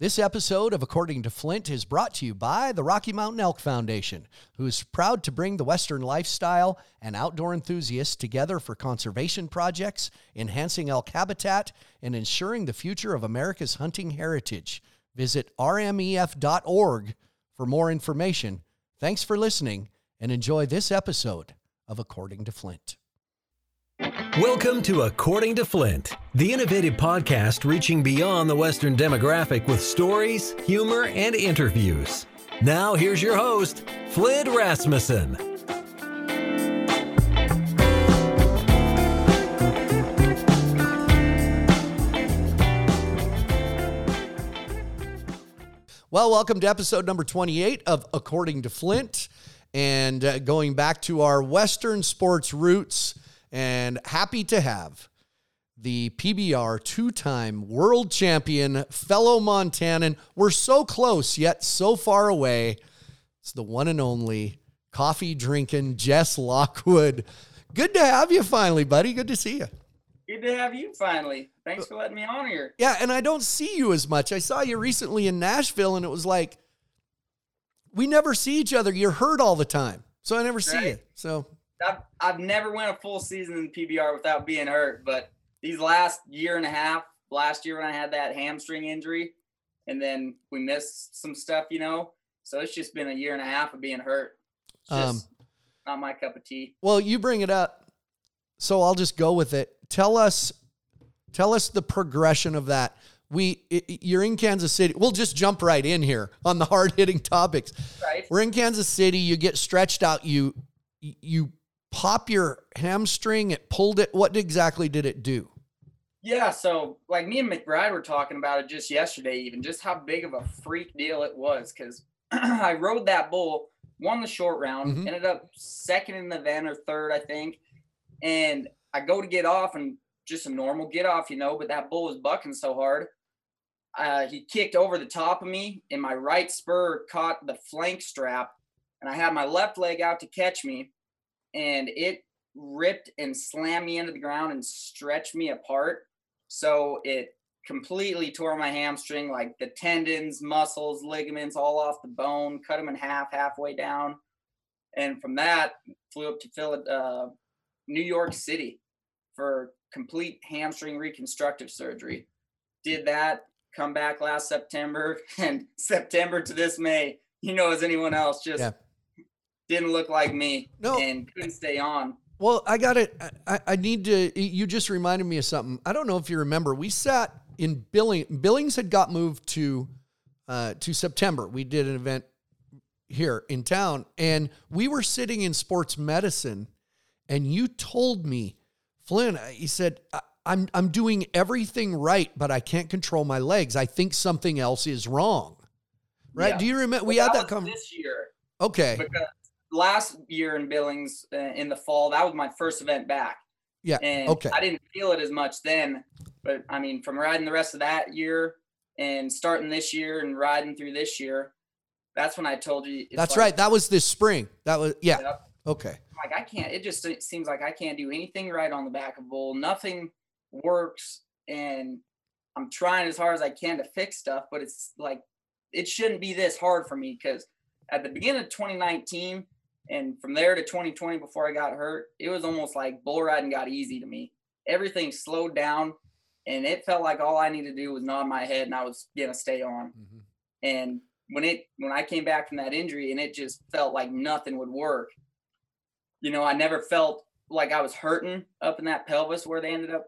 This episode of According to Flint is brought to you by the Rocky Mountain Elk Foundation, who is proud to bring the Western lifestyle and outdoor enthusiasts together for conservation projects, enhancing elk habitat, and ensuring the future of America's hunting heritage. Visit rmef.org for more information. Thanks for listening and enjoy this episode of According to Flint. Welcome to According to Flint, the innovative podcast reaching beyond the Western demographic with stories, humor, and interviews. Now, here's your host, Flint Rasmussen. Well, welcome to episode number 28 of According to Flint. And uh, going back to our Western sports roots, and happy to have the PBR two time world champion, fellow Montanan. We're so close, yet so far away. It's the one and only coffee drinking Jess Lockwood. Good to have you finally, buddy. Good to see you. Good to have you finally. Thanks for letting me on here. Yeah, and I don't see you as much. I saw you recently in Nashville, and it was like we never see each other. You're hurt all the time, so I never see Right. you. So I've, I've never went a full season in PBR without being hurt, but these last year and a half, last year when I had that hamstring injury, and then we missed some stuff, you know. So it's just been a year and a half of being hurt. It's Um, just not my cup of tea. Well, you bring it up, so I'll just go with it. Tell us, tell us the progression of that. We, you're in Kansas City. We'll just jump right in here on the hard hitting topics. Right? We're in Kansas City. You get stretched out. You, you pop your hamstring. It pulled it. What exactly did it do? Yeah, so like me and McBride were talking about it just yesterday, even just how big of a freak deal it was. Because I rode that bull, won the short round, Mhm. ended up second in the event or third, I think. And I go to get off and just a normal get off, you know, but that bull was bucking so hard. Uh, he kicked over the top of me, and my right spur caught the flank strap, and I had my left leg out to catch me, and it ripped and slammed me into the ground and stretched me apart. So it completely tore my hamstring, like the tendons, muscles, ligaments, all off the bone, cut them in half, halfway down. And from that, flew up to Phila- uh, New York City for complete hamstring reconstructive surgery. Did that, come back last September, and September to this May, you know, as anyone else, just Yeah. Didn't look like me No. and couldn't stay on. Well, I got it. I, I need to. You just reminded me of something. I don't know if you remember. We sat in Billings. Billings had got moved to uh, to September. We did an event here in town, and we were sitting in sports medicine, and you told me, Flint. He said. "I- I'm I'm doing everything right, but I can't control my legs. I think something else is wrong. Right? Yeah. Do you remember? We But had that was conversation. this year. Okay. because last year in Billings uh, in the fall, that was my first event back, Yeah. and Okay. I didn't feel it as much then. But I mean, from riding the rest of that year and starting this year and riding through this year, that's when I told you. That's like- right. That was this spring. That was yeah. Okay. Like I can't. It just it seems like I can't do anything right on the back of bull. Nothing works, and I'm trying as hard as I can to fix stuff. But it's like it shouldn't be this hard for me because at the beginning of 2019 and from there to 2020 before I got hurt, it was almost like bull riding got easy to me. Everything slowed down and it felt like all I needed to do was nod my head and I was gonna stay on. Mm-hmm. And when it when I came back from that injury and it just felt like nothing would work, you know, I never felt like I was hurting up in that pelvis where they ended up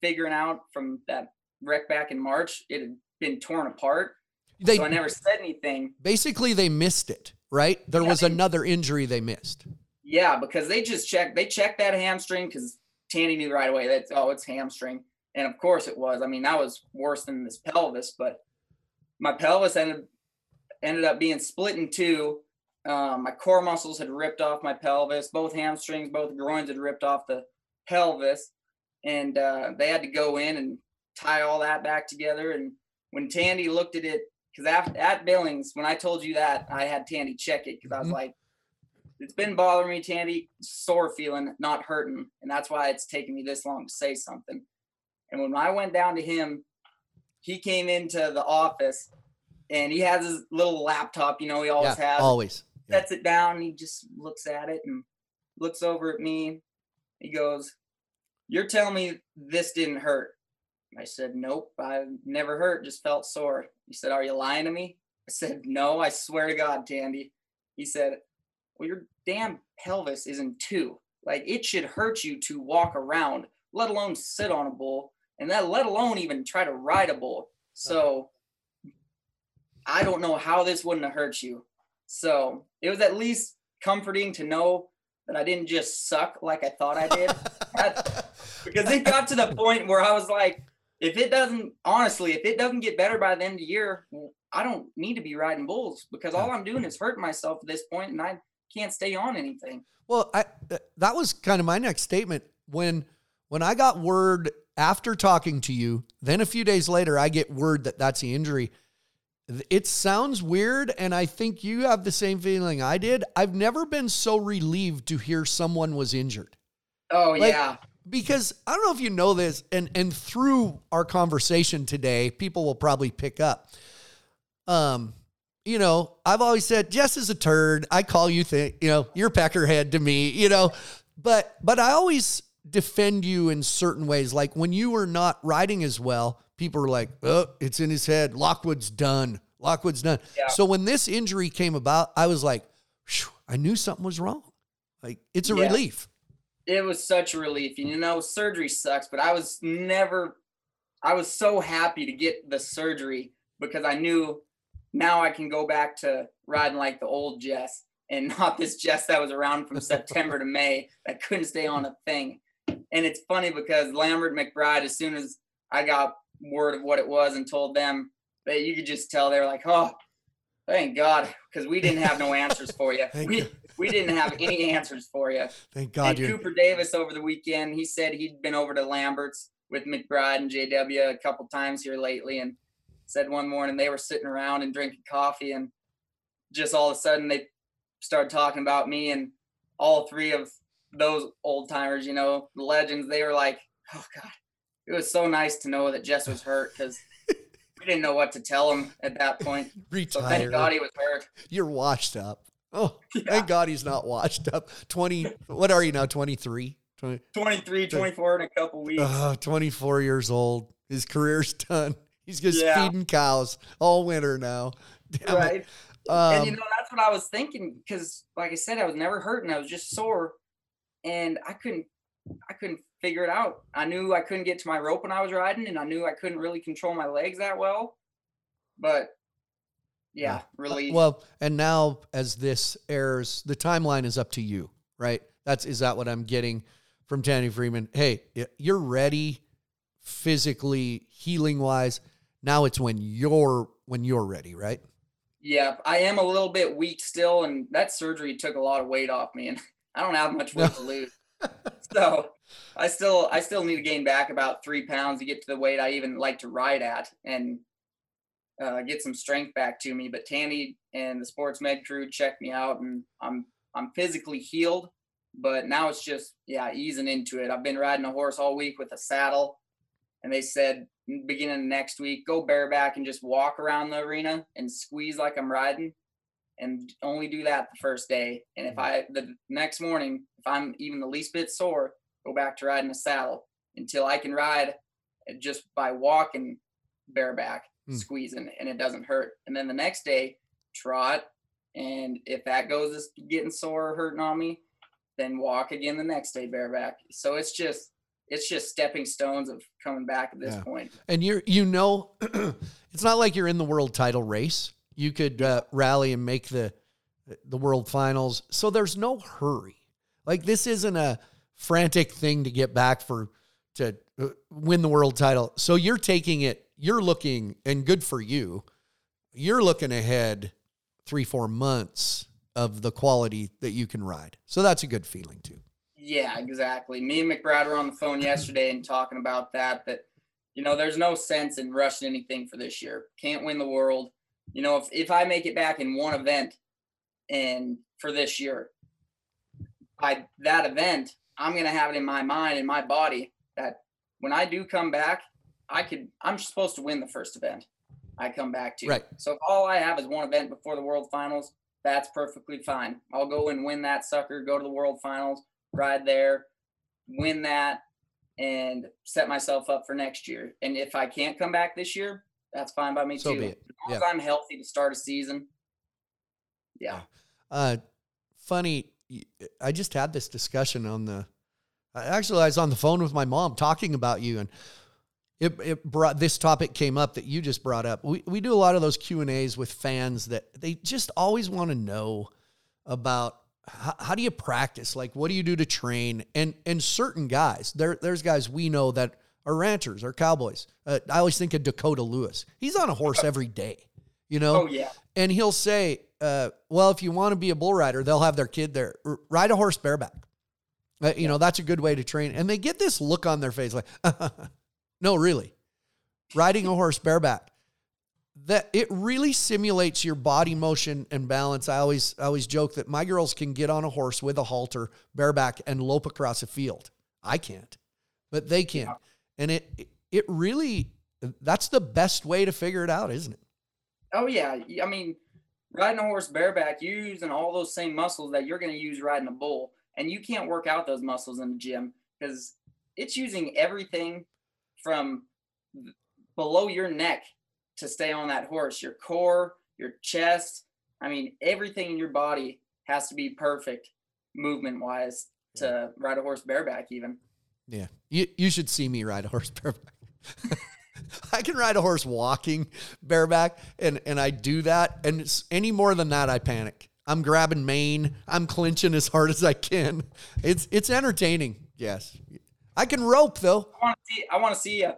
figuring out from that wreck back in March. It had been torn apart. They so I never said anything. basically they missed it, right? There Yeah, was they- another injury they missed. Yeah, because they just checked they checked that hamstring because Tandy knew right away that oh it's hamstring. And of course it was. I mean, that was worse than this pelvis, but my pelvis ended ended up being split in two. Um, my core muscles had ripped off my pelvis, both hamstrings, both groins had ripped off the pelvis, and uh, they had to go in and tie all that back together. And when Tandy looked at it, because at, at Billings, when I told you that, I had Tandy check it because I was Mhm. like, it's been bothering me, Tandy, sore feeling, not hurting. And that's why it's taken me this long to say something. And when I went down to him, he came into the office and he has his little laptop, you know, he always yeah, has. always. Yeah. Sets it down, and he just looks at it and looks over at me. He goes, "You're telling me this didn't hurt?" I said, "Nope, I never hurt, just felt sore." He said, "Are you lying to me?" I said, "No, I swear to God, Tandy." He said, "Well, your damn pelvis is in two. Like it should hurt you to walk around, let alone sit on a bull, and that let alone even try to ride a bull. So I don't know how this wouldn't have hurt you. So it was at least comforting to know that I didn't just suck like I thought I did. because it got to the point where I was like, if it doesn't, honestly, if it doesn't get better by the end of the year, I don't need to be riding bulls because all I'm doing is hurting myself at this point and I can't stay on anything. Well, I uh, that was kind of my next statement when when I got word after talking to you, then a few days later I get word that that's the injury. It sounds weird and I think you have the same feeling I did. I've never been so relieved to hear someone was injured. Oh like, yeah. Because I don't know if you know this and and through our conversation today, people will probably pick up. Um you know, I've always said Jess is a turd. I call you, think, you know, you're peckerhead to me, you know, but but I always defend you in certain ways. Like when you were not riding as well, people were like, "Oh, it's in his head. Lockwood's done. Lockwood's done." Yeah. So when this injury came about, I was like, I knew something was wrong. Like it's a yeah. relief. It was such a relief. You know, surgery sucks, but I was never. I was so happy to get the surgery because I knew now I can go back to riding like the old Jess and not this Jess that was around from September to May that couldn't stay on a thing. And it's funny because Lambert McBride, as soon as I got word of what it was and told them, that you could just tell they were like, oh, thank God, because we didn't have no answers for you. we, we didn't have any answers for you. Thank God. And Cooper Davis over the weekend, he said he'd been over to Lambert's with McBride and JW a couple times here lately. And said one morning they were sitting around and drinking coffee and just all of a sudden they started talking about me and all three of those old timers, you know, the legends, they were like, oh God, it was so nice to know that Jess was hurt because we didn't know what to tell him at that point. Retired. So thank God he was hurt. You're washed up. Oh, yeah. thank God he's not washed up. 20, what are you now? 23? 20, 23, 24 in a couple weeks. Uh, 24 years old. His career's done. He's just yeah. feeding cows all winter now. Damn right. Um, and you know that's what I was thinking because, like I said, I was never hurting. I was just sore, and I couldn't, I couldn't figure it out. I knew I couldn't get to my rope when I was riding, and I knew I couldn't really control my legs that well. But yeah, uh, uh, yeah. really. Well, and now as this airs, the timeline is up to you, right? That's is that what I'm getting from Tandy Freeman? Hey, you're ready physically, healing wise now it's when you're when you're ready, right? Yeah, I am a little bit weak still, and that surgery took a lot of weight off me, and I don't have much weight no. to lose. so I still I still need to gain back about three pounds to get to the weight I even like to ride at and uh, get some strength back to me. But Tandy and the sports med crew checked me out, and I'm I'm physically healed. But now it's just yeah easing into it. I've been riding a horse all week with a saddle, and they said beginning next week, go bareback and just walk around the arena and squeeze like I'm riding and only do that the first day. And if mm-hmm. I, the next morning, if I'm even the least bit sore, go back to riding a saddle until I can ride just by walking bareback, mm. squeezing, and it doesn't hurt. And then the next day, trot. And if that goes as getting sore or hurting on me, then walk again the next day bareback. So it's just, it's just stepping stones of coming back at this yeah. point. And you're, you know, it's not like you're in the world title race. You could uh, rally and make the the world finals. So there's no hurry. Like this isn't a frantic thing to get back for to uh, win the world title. So you're taking it. You're looking, and good for you. You're looking ahead three, four months of the quality that you can ride. So that's a good feeling too. Yeah, exactly. Me and McBride were on the phone yesterday and talking about that. That you know, there's no sense in rushing anything for this year. Can't win the world. You know, if if I make it back in one event, and for this year, by that event, I'm gonna have it in my mind in my body that when I do come back, I could. I'm supposed to win the first event. I come back to. Right. So if all I have is one event before the World Finals, that's perfectly fine. I'll go and win that sucker, go to the World Finals, ride there, win that, and set myself up for next year. And if I can't come back this year, that's fine by me So too. be it. As long as I'm healthy to start a season. Yeah. Uh, funny, I just had this discussion on the. Actually, I was on the phone with my mom talking about you, and it, it brought this topic came up that you just brought up. We we do a lot of those Q and A's with fans that they just always want to know about how, how do you practice, like what do you do to train, and and certain guys there there's guys we know that are ranchers or cowboys. Uh, I always think of Dakota Louis. He's on a horse every day, you know Oh yeah. and he'll say, uh, "Well, if you want to be a bull rider, they'll have their kid there. R- ride a horse bareback. Uh, you know, that's a good way to train." And they get this look on their face, like, "No, really, riding a horse bareback." That it really simulates your body motion and balance. I always, I always joke that my girls can get on a horse with a halter bareback and lope across a field. I can't, but they can, and it, it really, that's the best way to figure it out, isn't it? Oh yeah. I mean, riding a horse bareback, you're using all those same muscles that you're going to use riding a bull, and you can't work out those muscles in the gym because it's using everything from below your neck to stay on that horse. Your core, your chest. I mean, everything in your body has to be perfect movement wise to ride a horse bareback. Even. Yeah. You you should see me ride a horse bareback. I can ride a horse walking bareback and and I do that and it's any more than that I panic. I'm grabbing mane, I'm clinching as hard as I can. It's it's entertaining. Yes. I can rope though. I want to see. I want to see you.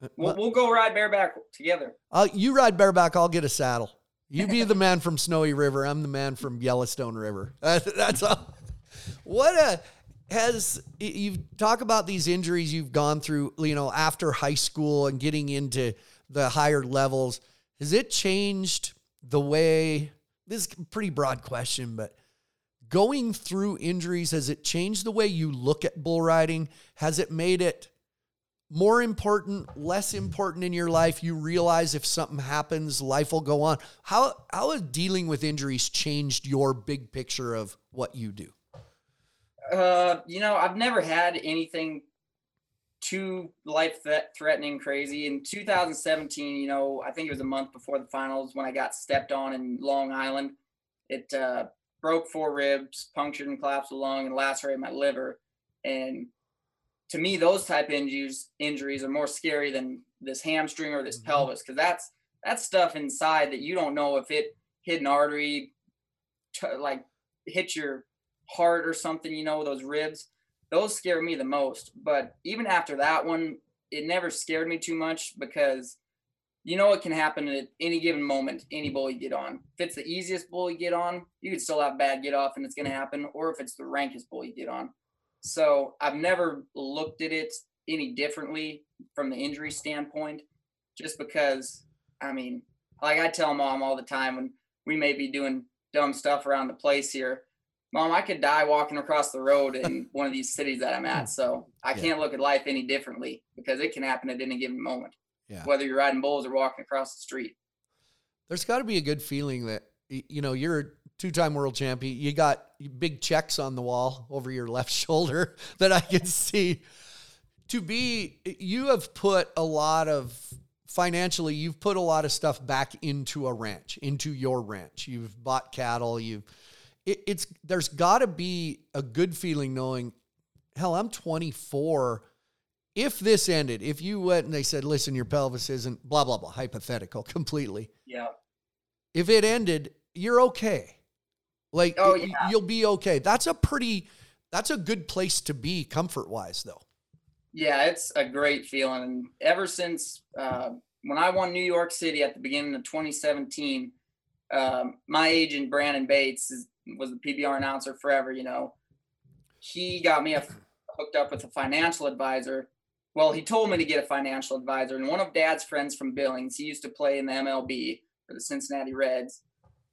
We'll, Well, we'll go ride bareback together. uh, you ride bareback, I'll get a saddle. You be the man from Snowy River. I'm the man from Yellowstone River. Uh, that's all. What a has you talk about these injuries you've gone through, you know, after high school and getting into the higher levels. Has it changed the way? This is a pretty broad question, but going through injuries has it changed the way you look at bull riding? Has it made it more important, less important in your life? You realize if something happens, life will go on. How how has dealing with injuries changed your big picture of what you do? Uh, you know, I've never had anything too life threatening crazy. In 2017, you know, I think it was a month before the finals when I got stepped on in Long Island. It uh, broke four ribs, punctured and collapsed a lung, and lacerated my liver. And to me, those type injuries injuries are more scary than this hamstring or this Mhm. pelvis because that's that's stuff inside that you don't know if it hit an artery, t- like hit your heart or something. You know those ribs. Those scare me the most. But even after that one, it never scared me too much because you know what can happen at any given moment. Any bull you get on. If it's the easiest bull you get on, you could still have bad get off, and it's going to happen. Or if it's the rankest bull you get on. So I've never looked at it any differently from the injury standpoint, just because I mean, like I tell mom all the time when we may be doing dumb stuff around the place here, mom, I could die walking across the road in one of these cities that I'm at. So I Yeah. can't look at life any differently because it can happen at any given moment, Yeah. whether you're riding bulls or walking across the street. There's got to be a good feeling that you know you're a two-time world champion. You got big checks on the wall over your left shoulder that I can see. To be, you have put a lot of financially. You've put a lot of stuff back into a ranch, into your ranch. You've bought cattle. You've it, it's there's got to be a good feeling knowing, hell, I'm 24 if this ended, if you went and they said, listen, your pelvis isn't blah, blah, blah, hypothetical completely. Yeah. If it ended, you're okay. Like, Oh, yeah. you'll be okay. That's a pretty, that's a good place to be comfort wise, though. Yeah, it's a great feeling. And ever since uh, when I won New York City at the beginning of 2017, um, my agent Brandon Bates is, was the PBR announcer forever. You know, he got me a, hooked up with a financial advisor. Well, he told me to get a financial advisor, and one of Dad's friends from Billings, he used to play in the MLB for the Cincinnati Reds.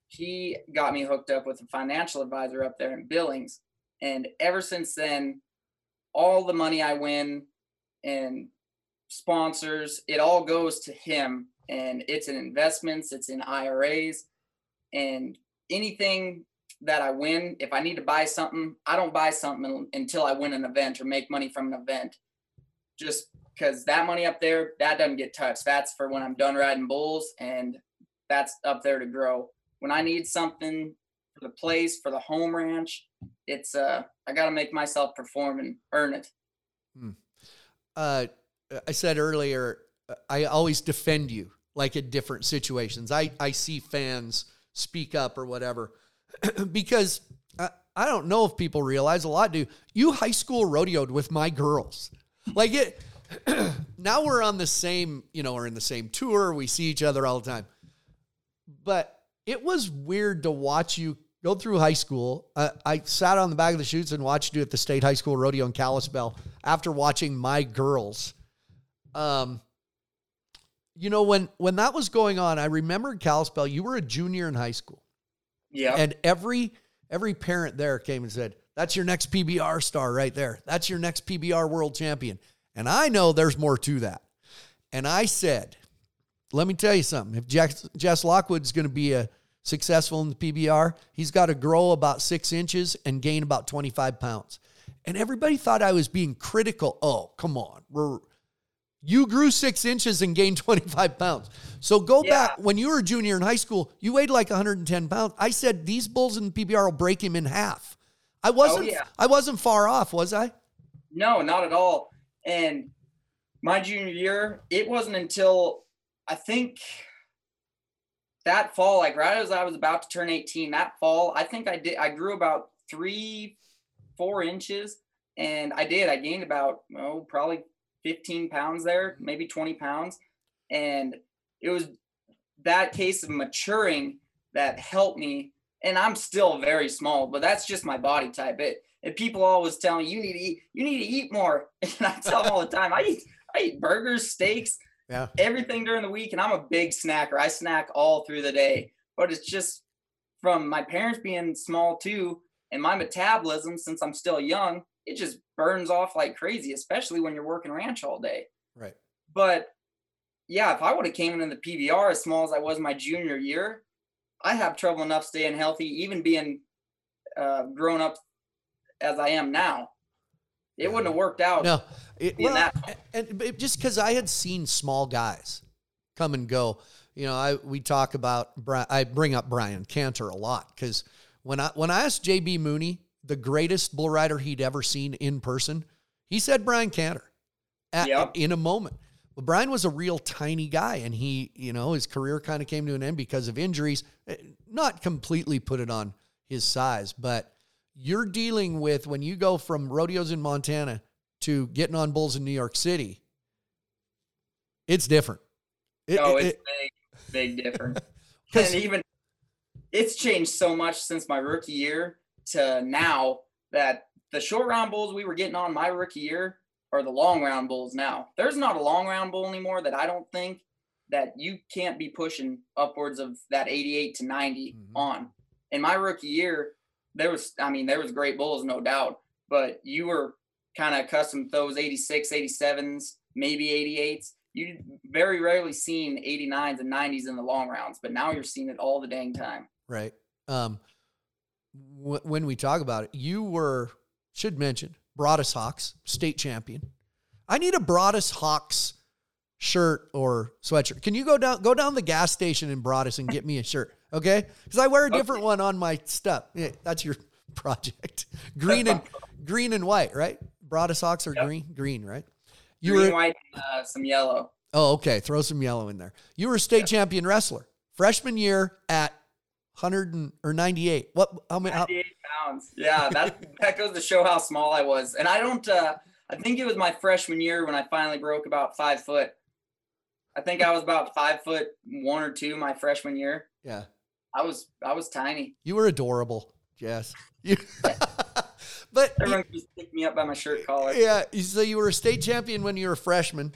He got me hooked up with a financial advisor up there in Billings, and ever since then, all the money I win and sponsors, it all goes to him and it's in investments, it's in IRAs, and anything that I win, if I need to buy something, I don't buy something until I win an event or make money from an event. Just because that money up there, that doesn't get touched. That's for when I'm done riding bulls, and that's up there to grow. When I need something for the place, for the home ranch, it's uh I got to make myself perform and earn it. Hmm. Uh, I said earlier, uh, I always defend you like in different situations. I, I see fans speak up or whatever because I, I don't know if people realize a lot do. You high school rodeoed with my girls. Like it, now we're on the same, you know, we're in the same tour. We see each other all the time. But it was weird to watch you go through high school. Uh, I sat on the back of the chutes and watched you at the state high school rodeo in Kalispell after watching my girls. Um, you know when when that was going on, I remember in Kalispell, you were a junior in high school. Yeah. And every every parent there came and said, "That's your next PBR star right there. That's your next PBR world champion." And I know there's more to that. And I said, "Let me tell you something. If Jess, Jess Lockwood is going to be a successful in the PBR, he's got to grow about six inches and gain about 25 pounds." And everybody thought I was being critical. Oh, come on, we're you grew six inches and gained 25 pounds. So go yeah. back when you were a junior in high school, you weighed like 110 pounds. I said these bulls in the PBR will break him in half. I oh, wasn't. Oh, yeah. I wasn't far off, was I? No, not at all. And my junior year, it wasn't until I think that fall, like right as I was about to turn 18, that fall, I think I did. I grew about three, four inches, and I did. I gained about oh, probably 15 pounds there, maybe 20 pounds. And it was that case of maturing that helped me. And I'm still very small, but that's just my body type. It and people always tell me you need to eat, you need to eat more. And I tell them all the time, I eat, I eat burgers, steaks, yeah. everything during the week. And I'm a big snacker. I snack all through the day. But it's just from my parents being small too, and my metabolism since I'm still young, it just burns off like crazy, especially when you're working ranch all day. Right. But yeah, if I would have came in the PBR as small as I was my junior year, I have trouble enough staying healthy, even being uh, grown up as I am now. It wouldn't have worked out. No, it, well, and, and just because I had seen small guys come and go, you know, I we talk about I bring up Brian Canter a lot because when I when I asked JB Mooney the greatest bull rider he'd ever seen in person, he said Brian Canter at, yep. in a moment. But Brian was a real tiny guy, and he, you know, his career kind of came to an end because of injuries. Eh, not completely put it on his size, but you're dealing with when you go from rodeos in Montana to getting on bulls in New York City. It's different. It, no, it's it, big, big different. and even it's changed so much since my rookie year to now that the short round bulls we were getting on my rookie year are the long round bulls now. There's not a long round bull anymore that I don't think that you can't be pushing upwards of that 88 to 90 mm-hmm. on. In my rookie year, there was, I mean, there was great bulls, no doubt, but you were kind of accustomed to those 86, 87s, maybe 88s. You very rarely seen 89s and 90s in the long rounds, but now you're seeing it all the dang time. Right. Um, w- when we talk about it, you were, should mention, Broadus Hawks, state champion. I need a Broadus Hawks shirt or sweatshirt. Can you go down go down the gas station in Broadus and get me a shirt? Okay? Because I wear a different okay. one on my stuff. Yeah, that's your project. Green and green and white, right? Broadus Hawks are yep. green, green, right? You green, were, white, uh, some yellow. Oh, okay. Throw some yellow in there. You were a state yep. champion wrestler freshman year at hundred and or ninety eight. What? How many? Ninety eight pounds. Yeah, that that goes to show how small I was. And I don't. uh I think it was my freshman year when I finally broke about five foot. I think I was about five foot one or two my freshman year. Yeah. I was I was tiny. You were adorable, Jess. You, but everyone you, just picked me up by my shirt collar. Yeah. So you were a state champion when you were a freshman,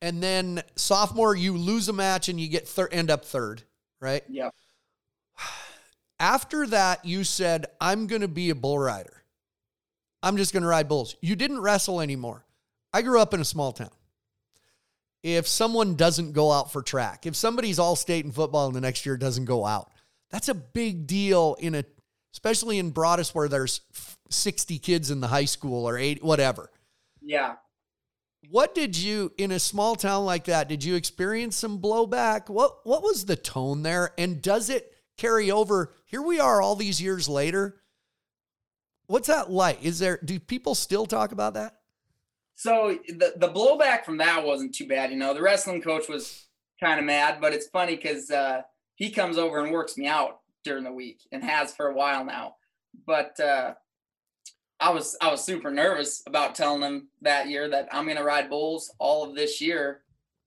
and then sophomore you lose a match and you get thir- end up third, right? Yeah. After that, you said, I'm going to be a bull rider. I'm just going to ride bulls. You didn't wrestle anymore. I grew up in a small town. if someone doesn't go out for track. If somebody's all state in football and the next year doesn't go out, that's a big deal in a, especially in Broadus where there's 60 kids in the high school or eight, whatever. Yeah. What did you in a small town like that? Did you experience some blowback? What what was the tone there? And does it carry over? Here we are all these years later. What's that like? Is there do people still talk about that? So the the blowback from that wasn't too bad. You know, the wrestling coach was kind of mad, but it's funny because uh, he comes over and works me out during the week and has for a while now. But uh, I was I was super nervous about telling him that year that I'm gonna ride bulls all of this year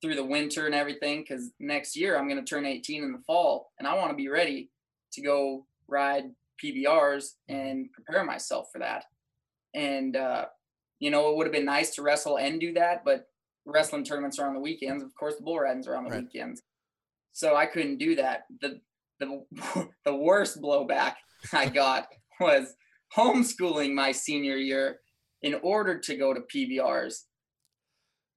through the winter and everything because next year I'm gonna turn 18 in the fall and I want to be ready to go ride PBRs and prepare myself for that. And uh, you know, it would have been nice to wrestle and do that, but wrestling tournaments are on the weekends. Of course, the bull ridings are on the right. weekends. So I couldn't do that. The the the worst blowback I got was homeschooling my senior year in order to go to PBRs.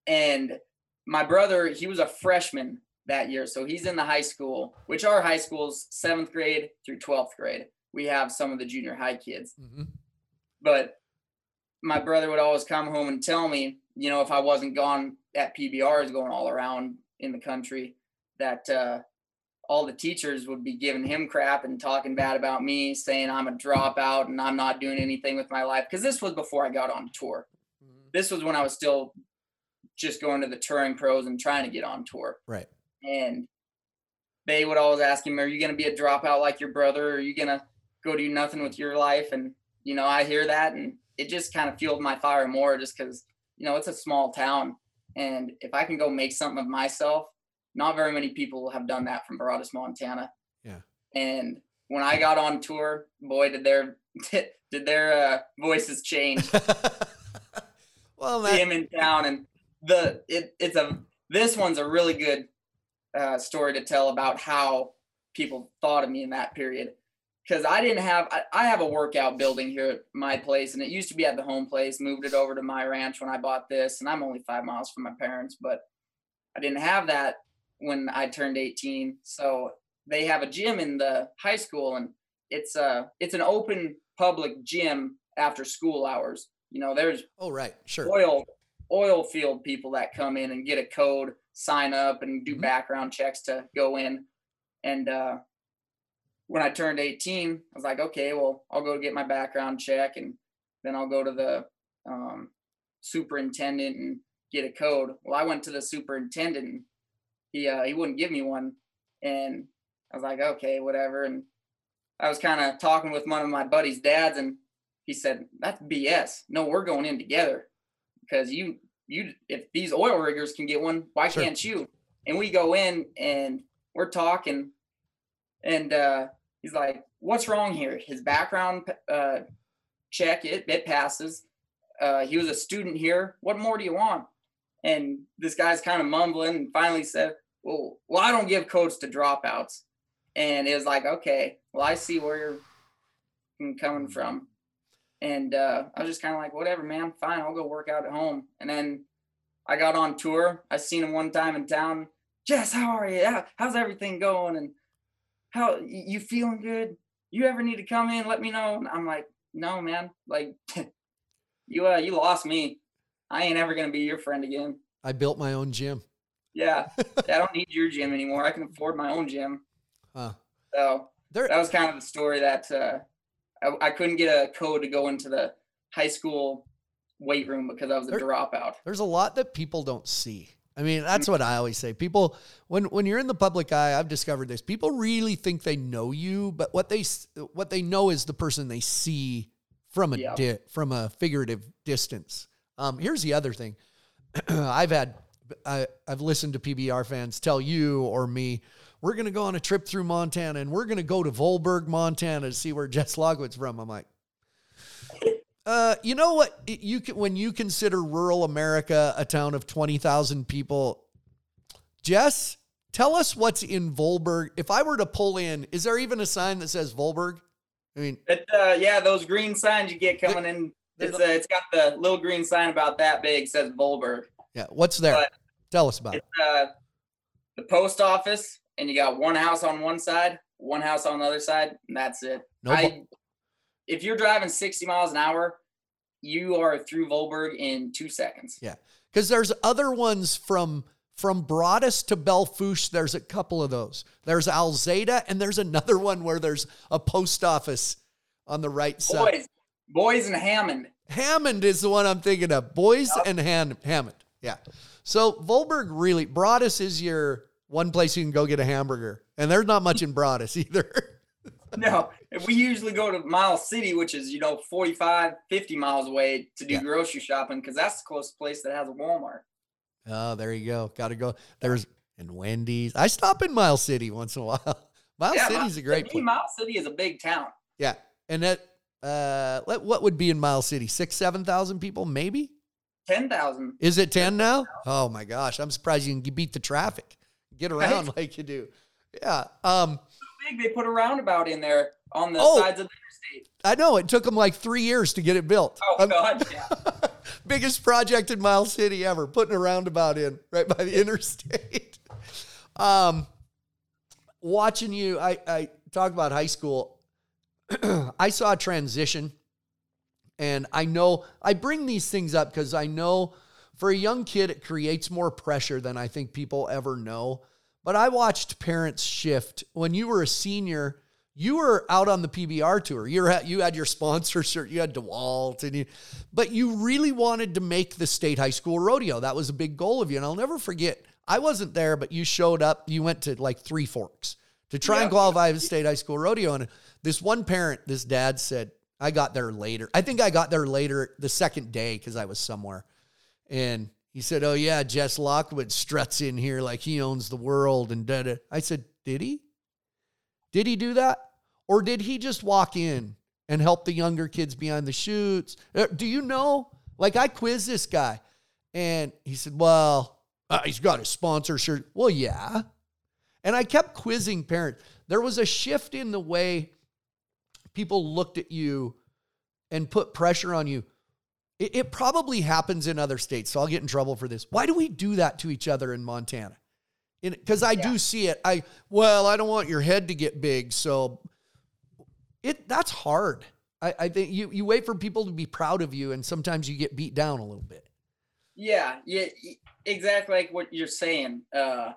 And my brother, he was a freshman that year. So he's in the high school, which our high school's seventh grade through 12th grade. We have some of the junior high kids. Mm-hmm. But my brother would always come home and tell me, you know, if I wasn't gone at PBRs going all around in the country, that uh, all the teachers would be giving him crap and talking bad about me, saying I'm a dropout and I'm not doing anything with my life. Because this was before I got on tour. Mm-hmm. This was when I was still just going to the touring pros and trying to get on tour. Right. And they would always ask him, Are you going to be a dropout like your brother? Are you going to go do nothing with your life? And, you know, I hear that and it just kind of fueled my fire more just because you know it's a small town and if i can go make something of myself not very many people have done that from Broadus, Montana. Yeah. And when I got on tour, boy, did their did their uh, voices change. well, that... see him in town, and the it, it's a this one's a really good uh, story to tell about how people thought of me in that period. Because I didn't have I, I, have a workout building here at my place and it used to be at the home place moved it over to my ranch when I bought this and I'm only five miles from my parents but I didn't have that when I turned 18 so they have a gym in the high school and it's a it's an open public gym after school hours. You know there's oh right. Sure. oil oil field people that come in and get a code sign up and do mm-hmm. background checks to go in and uh when I turned 18, I was like, okay, well, I'll go get my background check and then I'll go to the um, superintendent and get a code. Well, I went to the superintendent and he, uh, he wouldn't give me one. And I was like, okay, whatever. And I was kind of talking with one of my buddy's dads and he said, that's BS. No, we're going in together because you, you, if these oil riggers can get one, why sure. can't you? And we go in and we're talking and, uh, he's like, "What's wrong here?" His background uh, check it it passes. Uh, he was a student here. What more do you want? And this guy's kind of mumbling and finally said, "Well, well, I don't give codes to dropouts." And it was like, "Okay, well, I see where you're coming from." And uh, I was just kind of like, "Whatever, man. Fine, I'll go work out at home." And then I got on tour. I seen him one time in town. Jess, how are you? how's everything going? And how you feeling good? You ever need to come in? Let me know. And I'm like, no, man. Like, you uh, you lost me. I ain't ever gonna be your friend again. I built my own gym. Yeah, I don't need your gym anymore. I can afford my own gym. Huh. So there, that was kind of the story that uh, I, I couldn't get a code to go into the high school weight room because I was a there, dropout. There's a lot that people don't see. I mean, that's what I always say. People, when when you're in the public eye, I've discovered this. People really think they know you, but what they what they know is the person they see from a yeah. di- from a figurative distance. Um, here's the other thing. I've had I, I've listened to PBR fans tell you or me, we're going to go on a trip through Montana and we're going to go to Volborg, Montana to see where Jess Lockwood's from. I'm like, uh, you know what? You can, when you consider rural America a town of twenty thousand people, Jess, tell us what's in Volborg. If I were to pull in, is there even a sign that says Volborg? I mean, it, uh, yeah, those green signs you get coming in. It's uh, it's got the little green sign about that big says Volborg. Yeah, what's there? But Tell us about it. uh, the post office, and you got one house on one side, one house on the other side, and that's it. No, I, if you're driving 60 miles an hour, you are through Volborg in two seconds. Yeah, because there's other ones from from Broadus to Belle Fourche. There's a couple of those. There's Alzada, and there's another one where there's a post office on the right side. Boyes, Boyes and Hammond. Hammond is the one I'm thinking of. Boyes and Han- Hammond. Yeah. So Volborg really Broadus is your one place you can go get a hamburger, and there's not much in Broadus either. No, we usually go to Miles City, which is, you know, 45, 50 miles away to do Yeah. grocery shopping because that's the closest place that has a Walmart. oh, there you go. Got to go. There's and Wendy's. I stop in Miles City once in a while. Miles Yeah, City's a great place. me, Miles City is a big town. Yeah, and that uh, what what would be in Miles City? Six, seven thousand people, maybe. 10,000. Is it ten now? Oh my gosh, I'm surprised you can beat the traffic, get around like you do. Yeah. Um, Big, they put a roundabout in there on the Oh. sides of the interstate. I know it took them like three years to get it built. Oh, Um, God. Yeah. biggest project in Miles City ever, putting a roundabout in right by the interstate. Um, watching you, I, I talk about high school. I saw a transition, and I know I bring these things up because I know for a young kid, it creates more pressure than I think people ever know. But I watched parents shift when you were a senior. You were out on the PBR tour. You were you had your sponsor shirt. You had DeWalt, and you, but you really wanted to make the state high school rodeo. That was a big goal of you, and I'll never forget. I wasn't there, but you showed up. You went to like Three Forks to try and qualify for the state high school rodeo, and this one parent, this dad said, "I got there later. I think I got there later the second day because I was somewhere." And he said, Oh, yeah, Jess Lockwood struts in here like he owns the world. And da da. I said, Did he? Did he do that? Or did he just walk in and help the younger kids behind the chutes? Uh, Do you know? Like, I quizzed this guy and he said, Well, uh, he's got a sponsor shirt. Well, yeah. And I kept quizzing parents. There was a shift in the way people looked at you and put pressure on you. It, it probably happens in other states, so I'll get in trouble for this. Why do we do that to each other in Montana? Because I do see it. I well, I don't want your head to get big, so it that's hard. I, I think you you wait for people to be proud of you, and sometimes you get beat down a little bit. Yeah, yeah, exactly like what you're saying. Uh,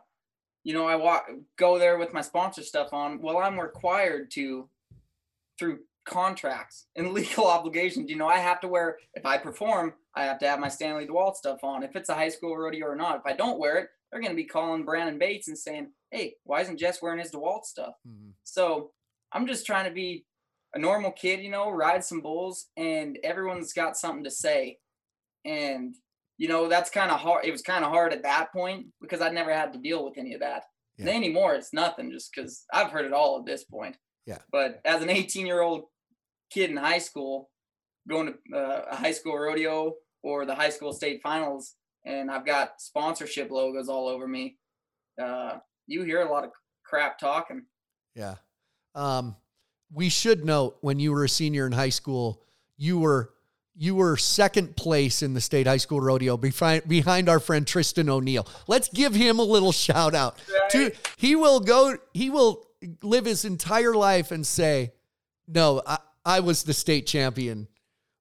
you know, I walk go there with my sponsor stuff on. Well, I'm required to through contracts and legal obligations. You know, I have to wear if I perform, I have to have my Stanley DeWalt stuff on. If it's a high school rodeo or not, if I don't wear it, they're going to be calling Brandon Bates and saying, "Hey, why isn't Jess wearing his DeWalt stuff?" Mm-hmm. So I'm just trying to be a normal kid, you know, ride some bulls, and everyone's got something to say. And, you know, that's kind of hard. It was kind of hard at that point because I never had to deal with any of that. And Yeah. anymore, it's nothing just because I've heard it all at this point. Yeah. But as an 18 year old kid in high school, going to uh, a high school rodeo or the high school state finals, and I've got sponsorship logos all over me, uh, you hear a lot of crap talking. Yeah. Um, we should note when you were a senior in high school, you were you were second place in the state high school rodeo behind behind our friend Tristan O'Neill. Let's give him a little shout out. To he will go he will live his entire life and say, "No, I, I was the state champion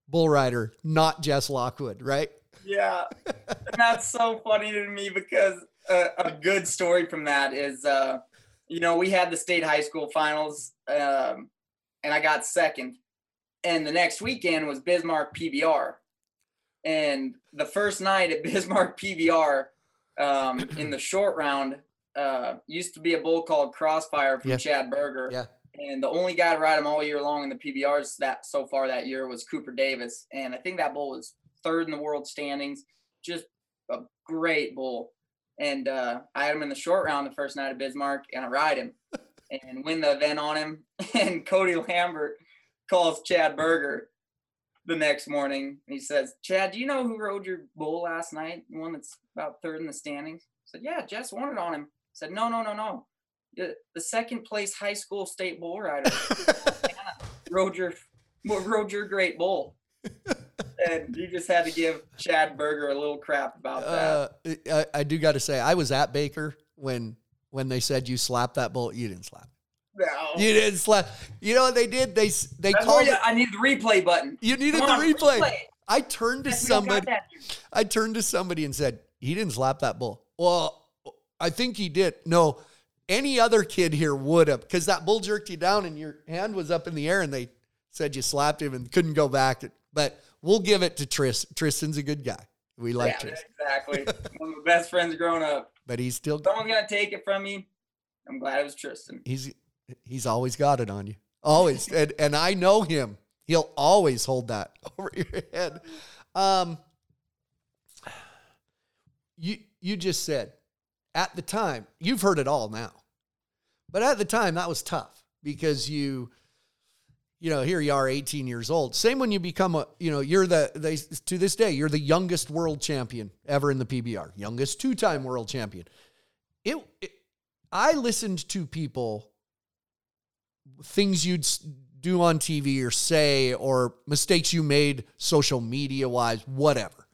bull rider, not Jess Lockwood." Right? Yeah, and that's so funny to me because a, a good story from that is, uh, you know, we had the state high school finals, um, and I got second, and the next weekend was Bismarck PBR, and the first night at Bismarck PBR, um, in the short round, uh, used to be a bull called Crossfire from Yeah. Chad Berger. Yeah. And the only guy to ride him all year long in the PBRs that so far that year was Cooper Davis, and I think that bull was third in the world standings. Just a great bull. And uh, I had him in the short round the first night of Bismarck, and I ride him and win the event on him. And Cody Lambert calls Chad Berger the next morning. And he says, Chad, do you know who rode your bull last night? The one that's about third in the standings? I said, Yeah, Jess won it on him. Said, No, no, no, no. The, second place high school state bull rider rode your rode your great bull. and you just had to give Chad Berger a little crap about that. Uh, I, I do got to say, I was at Baker when when they said you slapped that bull. You didn't slap. no. You didn't slap. You know what they did? They they That's called it. I need the replay button. You needed Come the on, replay. I turned to Yes, we don't got somebody. I turned to somebody and said, "He didn't slap that bull." Well, I think he did. No, any other kid here would have, because that bull jerked you down and your hand was up in the air, and they said you slapped him and couldn't go back. But we'll give it to Tris. Tristan's a good guy. We like yeah, Tristan, exactly. One of my best friends growing up. but he's still Someone's gonna take it from me. I'm glad it was Tristan. he's he's always got it on you, always. and and I know him. He'll always hold that over your head. Um, you you just said at the time you've heard it all now, but at the time that was tough because you you know here you are 18 years old. Same when you become a you know you're the they to this day you're the youngest world champion ever in the pbr youngest two-time world champion. It, it i listened to people things you'd do on tv or say or mistakes you made social media wise whatever.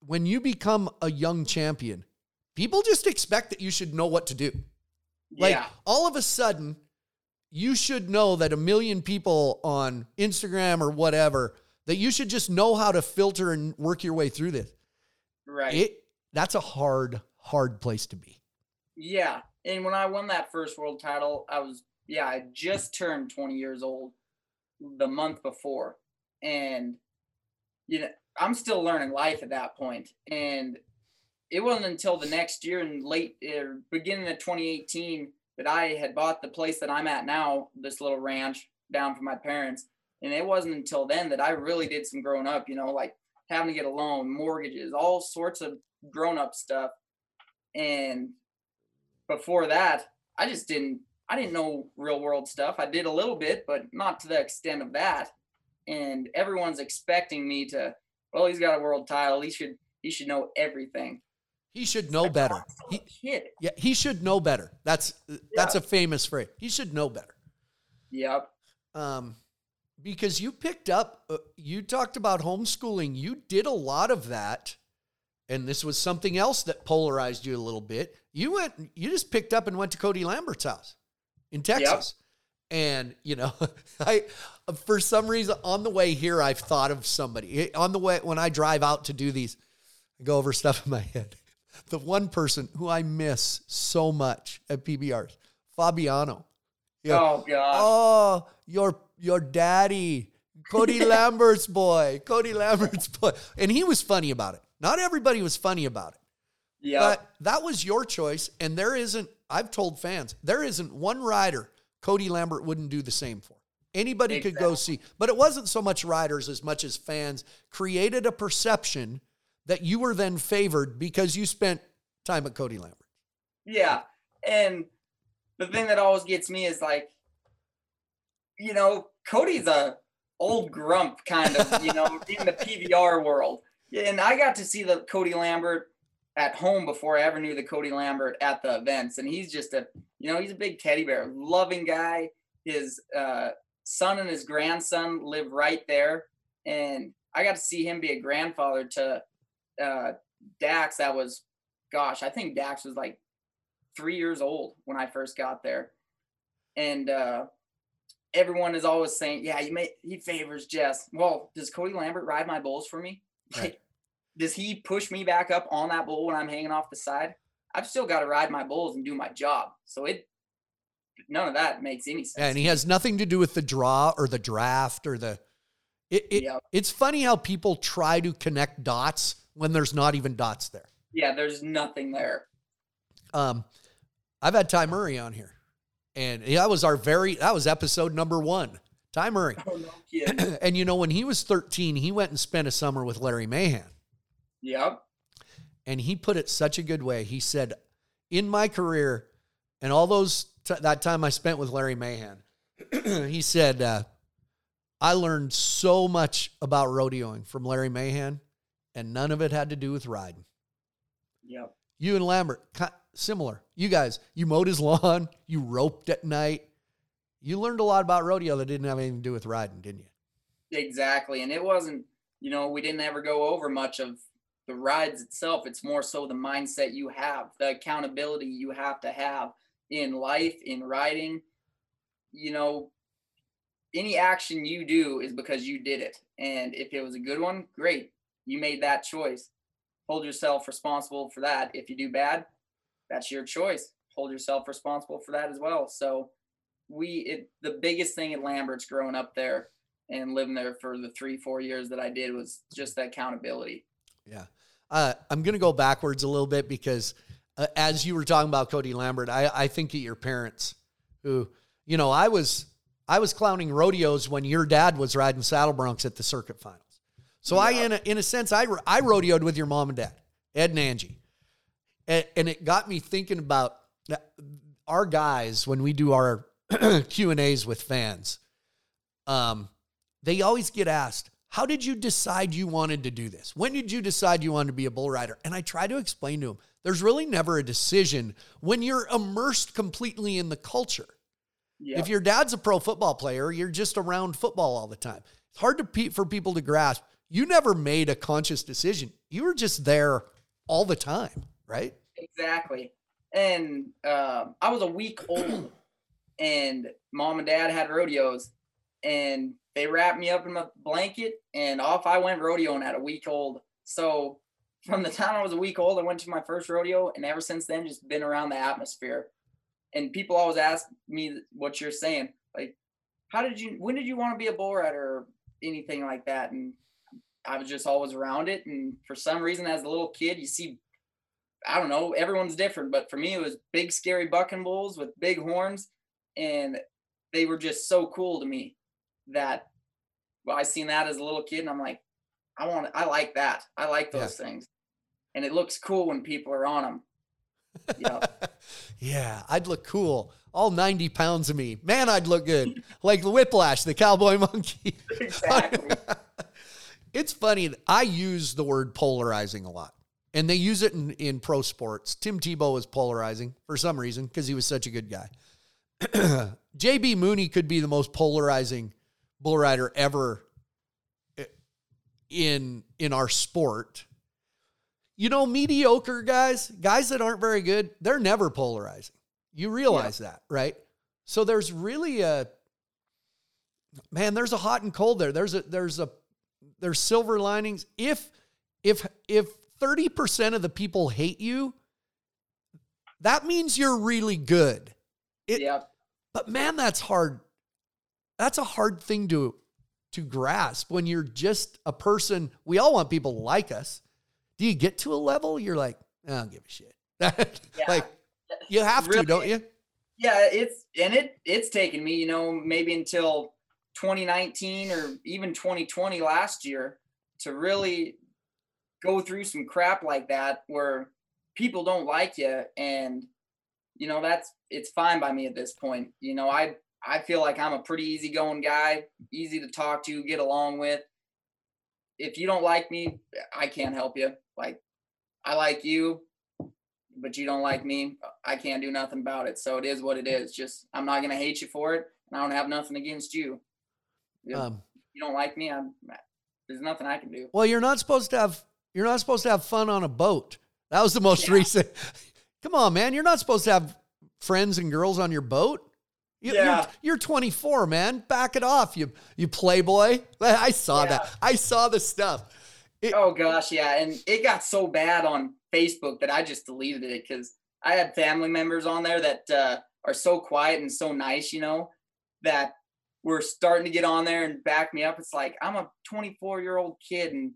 When you become a young champion people just expect that you should know what to do like yeah. all of a sudden, you should know that a million people on Instagram or whatever that you should just know how to filter and work your way through this. Right. It that's a hard, hard place to be. Yeah. And when I won that first world title, I was, yeah, I just turned 20 years old the month before. And, you know, I'm still learning life at that point. And it wasn't until the next year in late, er, beginning of 2018, that I had bought the place that I'm at now, this little ranch down from my parents. And it wasn't until then that I really did some growing up, you know, like having to get a loan, mortgages, all sorts of grown up stuff. And before that, I just didn't I didn't know real world stuff. I did a little bit, but not to the extent of that. And everyone's expecting me to, well, he's got a world title. He should he should know everything. He should know better. He, kid. yeah, he should know better. That's that's a famous phrase. He should know better. Yep. Um, because you picked up, uh, you talked about homeschooling. You did a lot of that, and this was something else that polarized you a little bit. You went, you just picked up and went to Cody Lambert's house in Texas, and you know, I for some reason on the way here, I've thought of somebody on the way when I drive out to do these. I go over stuff in my head. The one person who I miss so much at PBRs, Fabiano. Oh god. Oh, your your daddy, Cody Lambert's boy, Cody Lambert's boy, and he was funny about it. Not everybody was funny about it, Yeah, but that was your choice. And there isn't. I've told fans there isn't one rider Cody Lambert wouldn't do the same for. Anybody could go see, but it wasn't so much riders as much as fans created a perception that you were then favored because you spent time at Cody Lambert. Yeah. And the thing that always gets me is like, you know, Cody's a old grump kind of, you know, in the PBR world. And I got to see the Cody Lambert at home before I ever knew the Cody Lambert at the events. And he's just a, you know, he's a big teddy bear, loving guy. His uh, son and his grandson live right there. And I got to see him be a grandfather to uh, Dax. That was, gosh, I think Dax was like three years old when I first got there. And uh, everyone is always saying, yeah, you may, he favors Jess. Well, does Cody Lambert ride my bulls for me? Right. Like, does he push me back up on that bull when I'm hanging off the side? I've still got to ride my bulls and do my job. So it, none of that makes any sense. and he has nothing to do with the draw or the draft or the it, it Yep. it's funny how people try to connect dots when there's not even dots there. Yeah, there's nothing there. um i've had ty murray on here and that was our very that was episode number one ty murray. Oh, no and you know when he was 13 he went and spent a summer with larry mahan. Yep. and he put it such a good way. He said in my career and all those t- that time i spent with larry mahan he said uh, i learned so much about rodeoing from larry mahan and none of it had to do with riding Yep. you and lambert similar you guys you mowed his lawn you roped at night you learned a lot about rodeo that didn't have anything to do with riding didn't you Exactly. And it wasn't you know, we didn't ever go over much of the rides itself. It's more so the mindset you have, the accountability you have to have in life, in riding. You know, any action you do is because you did it. And if it was a good one, great. You made that choice. Hold yourself responsible for that. If you do bad, that's your choice. Hold yourself responsible for that as well. So we it the biggest thing at Lambert's growing up there and living there for the three, four years that I did was just the accountability. Yeah. Uh, I'm going to go backwards a little bit because uh, as you were talking about Cody Lambert, I, I think of your parents who, you know, I was I was clowning rodeos when your dad was riding saddle broncs at the circuit finals. So yeah. I, in a, in a sense, I, I rodeoed with your mom and dad, Ed and Angie. And, and it got me thinking about our guys when we do our Q and A's with fans. Um, they always get asked, "How did you decide you wanted to do this? When did you decide you wanted to be a bull rider?" And I try to explain to them, there's really never a decision when you're immersed completely in the culture. If your dad's a pro football player, you're just around football all the time. It's hard to pe- for people to grasp. You never made a conscious decision. You were just there all the time, right? Exactly. And uh, I was a week old, and mom and dad had rodeos, and they wrapped me up in a blanket, and off I went rodeoing at a week old. So from the time I was a week old, I went to my first rodeo, and ever since then, just been around the atmosphere and people always ask me what you're saying like how did you when did you want to be a bull rider or anything like that and i was just always around it and for some reason as a little kid you see i don't know everyone's different but for me it was big scary bucking bulls with big horns and they were just so cool to me that well, i seen that as a little kid and i'm like i want i like that i like those yeah. things and it looks cool when people are on them yeah. yeah, I'd look cool. All 90 pounds of me. Man, I'd look good. like the whiplash, the cowboy monkey. Exactly. it's funny. I use the word polarizing a lot. And they use it in, in pro sports. Tim Tebow was polarizing for some reason because he was such a good guy. JB Mooney could be the most polarizing bull rider ever eh, in in our sport you know, mediocre guys, guys that aren't very good, they're never polarizing. You realize yeah. that, right? So there's really a man, there's a hot and cold there. There's a there's a there's silver linings. If if if 30% of the people hate you, that means you're really good. It, yep. But man, that's hard. That's a hard thing to to grasp when you're just a person. We all want people to like us do you get to a level you're like, I don't give a shit? yeah. Like you have really, to, don't you? Yeah, it's and it it's taken me, you know, maybe until 2019 or even 2020 last year to really go through some crap like that where people don't like you and you know that's it's fine by me at this point you know i i feel like i'm a pretty easygoing guy easy to talk to get along with if you don't like me i can't help you like, I like you, but you don't like me. I can't do nothing about it. So it is what it is. Just I'm not gonna hate you for it, and I don't have nothing against you. Um, you don't like me, I'm. There's nothing I can do. Well, you're not supposed to have. You're not supposed to have fun on a boat. That was the most yeah. recent. Come on, man. You're not supposed to have friends and girls on your boat. You, yeah. You're, you're 24, man. Back it off, you you playboy. I saw yeah. that. I saw the stuff. It, oh gosh, yeah, and it got so bad on Facebook that I just deleted it because I had family members on there that uh, are so quiet and so nice, you know, that were starting to get on there and back me up. It's like I'm a 24 year old kid and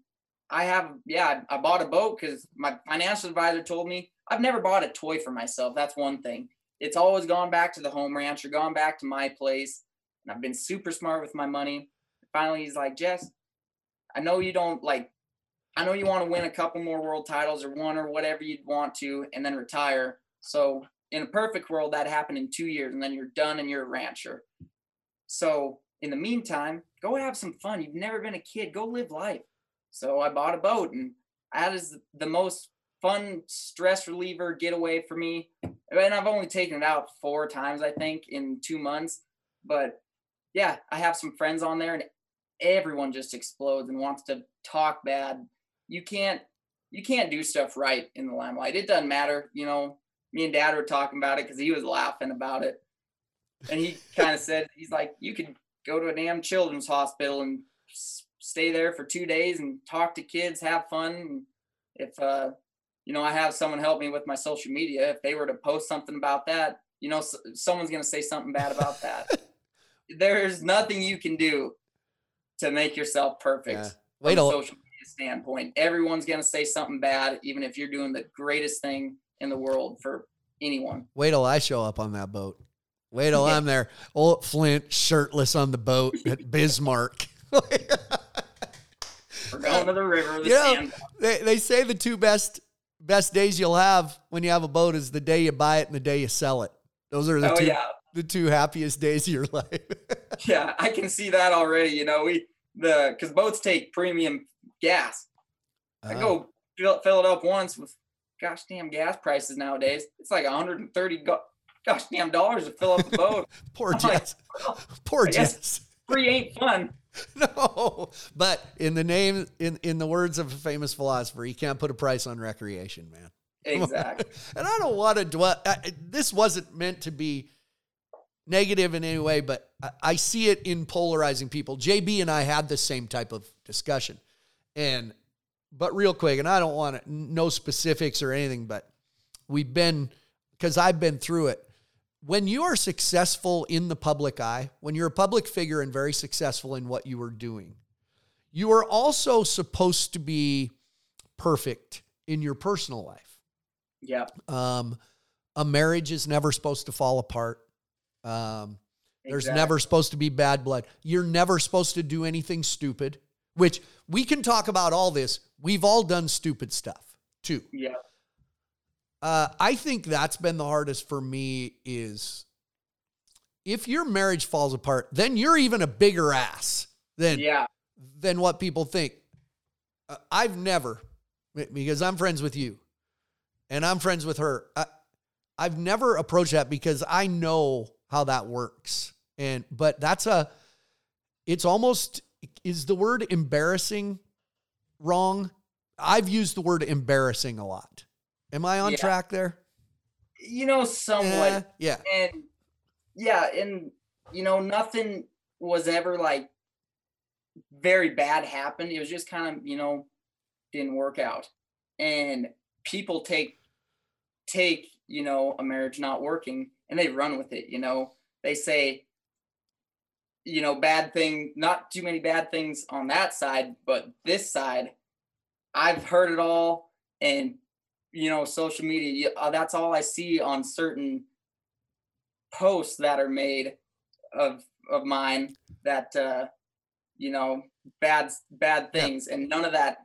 I have, yeah, I bought a boat because my financial advisor told me I've never bought a toy for myself. That's one thing. It's always gone back to the home ranch or gone back to my place. And I've been super smart with my money. Finally, he's like, Jess, I know you don't like I know you want to win a couple more world titles or one or whatever you'd want to and then retire. So in a perfect world, that happened in two years and then you're done and you're a rancher. So in the meantime, go have some fun. You've never been a kid. Go live life. So I bought a boat and that is the most fun stress reliever getaway for me. And I've only taken it out four times, I think, in two months. But yeah, I have some friends on there and everyone just explodes and wants to talk bad. You can't you can't do stuff right in the limelight. It doesn't matter, you know. Me and Dad were talking about it because he was laughing about it, and he kind of said he's like, you could go to a damn children's hospital and stay there for two days and talk to kids, have fun. And if uh, you know, I have someone help me with my social media. If they were to post something about that, you know, someone's going to say something bad about that. There's nothing you can do to make yourself perfect. Yeah. Wait from a social media standpoint. Everyone's going to say something bad, even if you're doing the greatest thing in the world for anyone. Wait till I show up on that boat. Wait till I'm there. Old Flint shirtless on the boat at Bismarck. We're going to the river. The you know, they, they say the two best best days you'll have when you have a boat is the day you buy it and the day you sell it. Those are the oh, two yeah. the two happiest days of your life. yeah, I can see that already. You know, we the because boats take premium gas. I go uh-huh. fill, fill it up once with gosh damn gas prices nowadays. It's like 130 go, gosh damn dollars to fill up the boat. Poor Jess. Like, well, Poor Jess. Free ain't fun. no, but in the name, in in the words of a famous philosopher, you can't put a price on recreation, man. Exactly. and I don't want to dwell. I, this wasn't meant to be negative in any way, but I, I see it in polarizing people. JB and I had the same type of discussion, and but real quick, and I don't want to no specifics or anything, but we've been because I've been through it when you are successful in the public eye, when you're a public figure and very successful in what you are doing, you are also supposed to be perfect in your personal life. Yeah. Um, a marriage is never supposed to fall apart. Um, there's never supposed to be bad blood. You're never supposed to do anything stupid, which we can talk about all this. We've all done stupid stuff too. Yeah. Uh, I think that's been the hardest for me is if your marriage falls apart, then you're even a bigger ass than yeah. than what people think. Uh, I've never because I'm friends with you and I'm friends with her. I, I've never approached that because I know how that works. And but that's a it's almost is the word embarrassing wrong? I've used the word embarrassing a lot. Am I on yeah. track there? You know, somewhat. Eh, yeah. And yeah, and you know, nothing was ever like very bad happened. It was just kind of, you know, didn't work out. And people take take, you know, a marriage not working and they run with it, you know. They say, you know, bad thing, not too many bad things on that side, but this side, I've heard it all and you know social media uh, that's all i see on certain posts that are made of of mine that uh you know bad bad things. Yeah. and none of that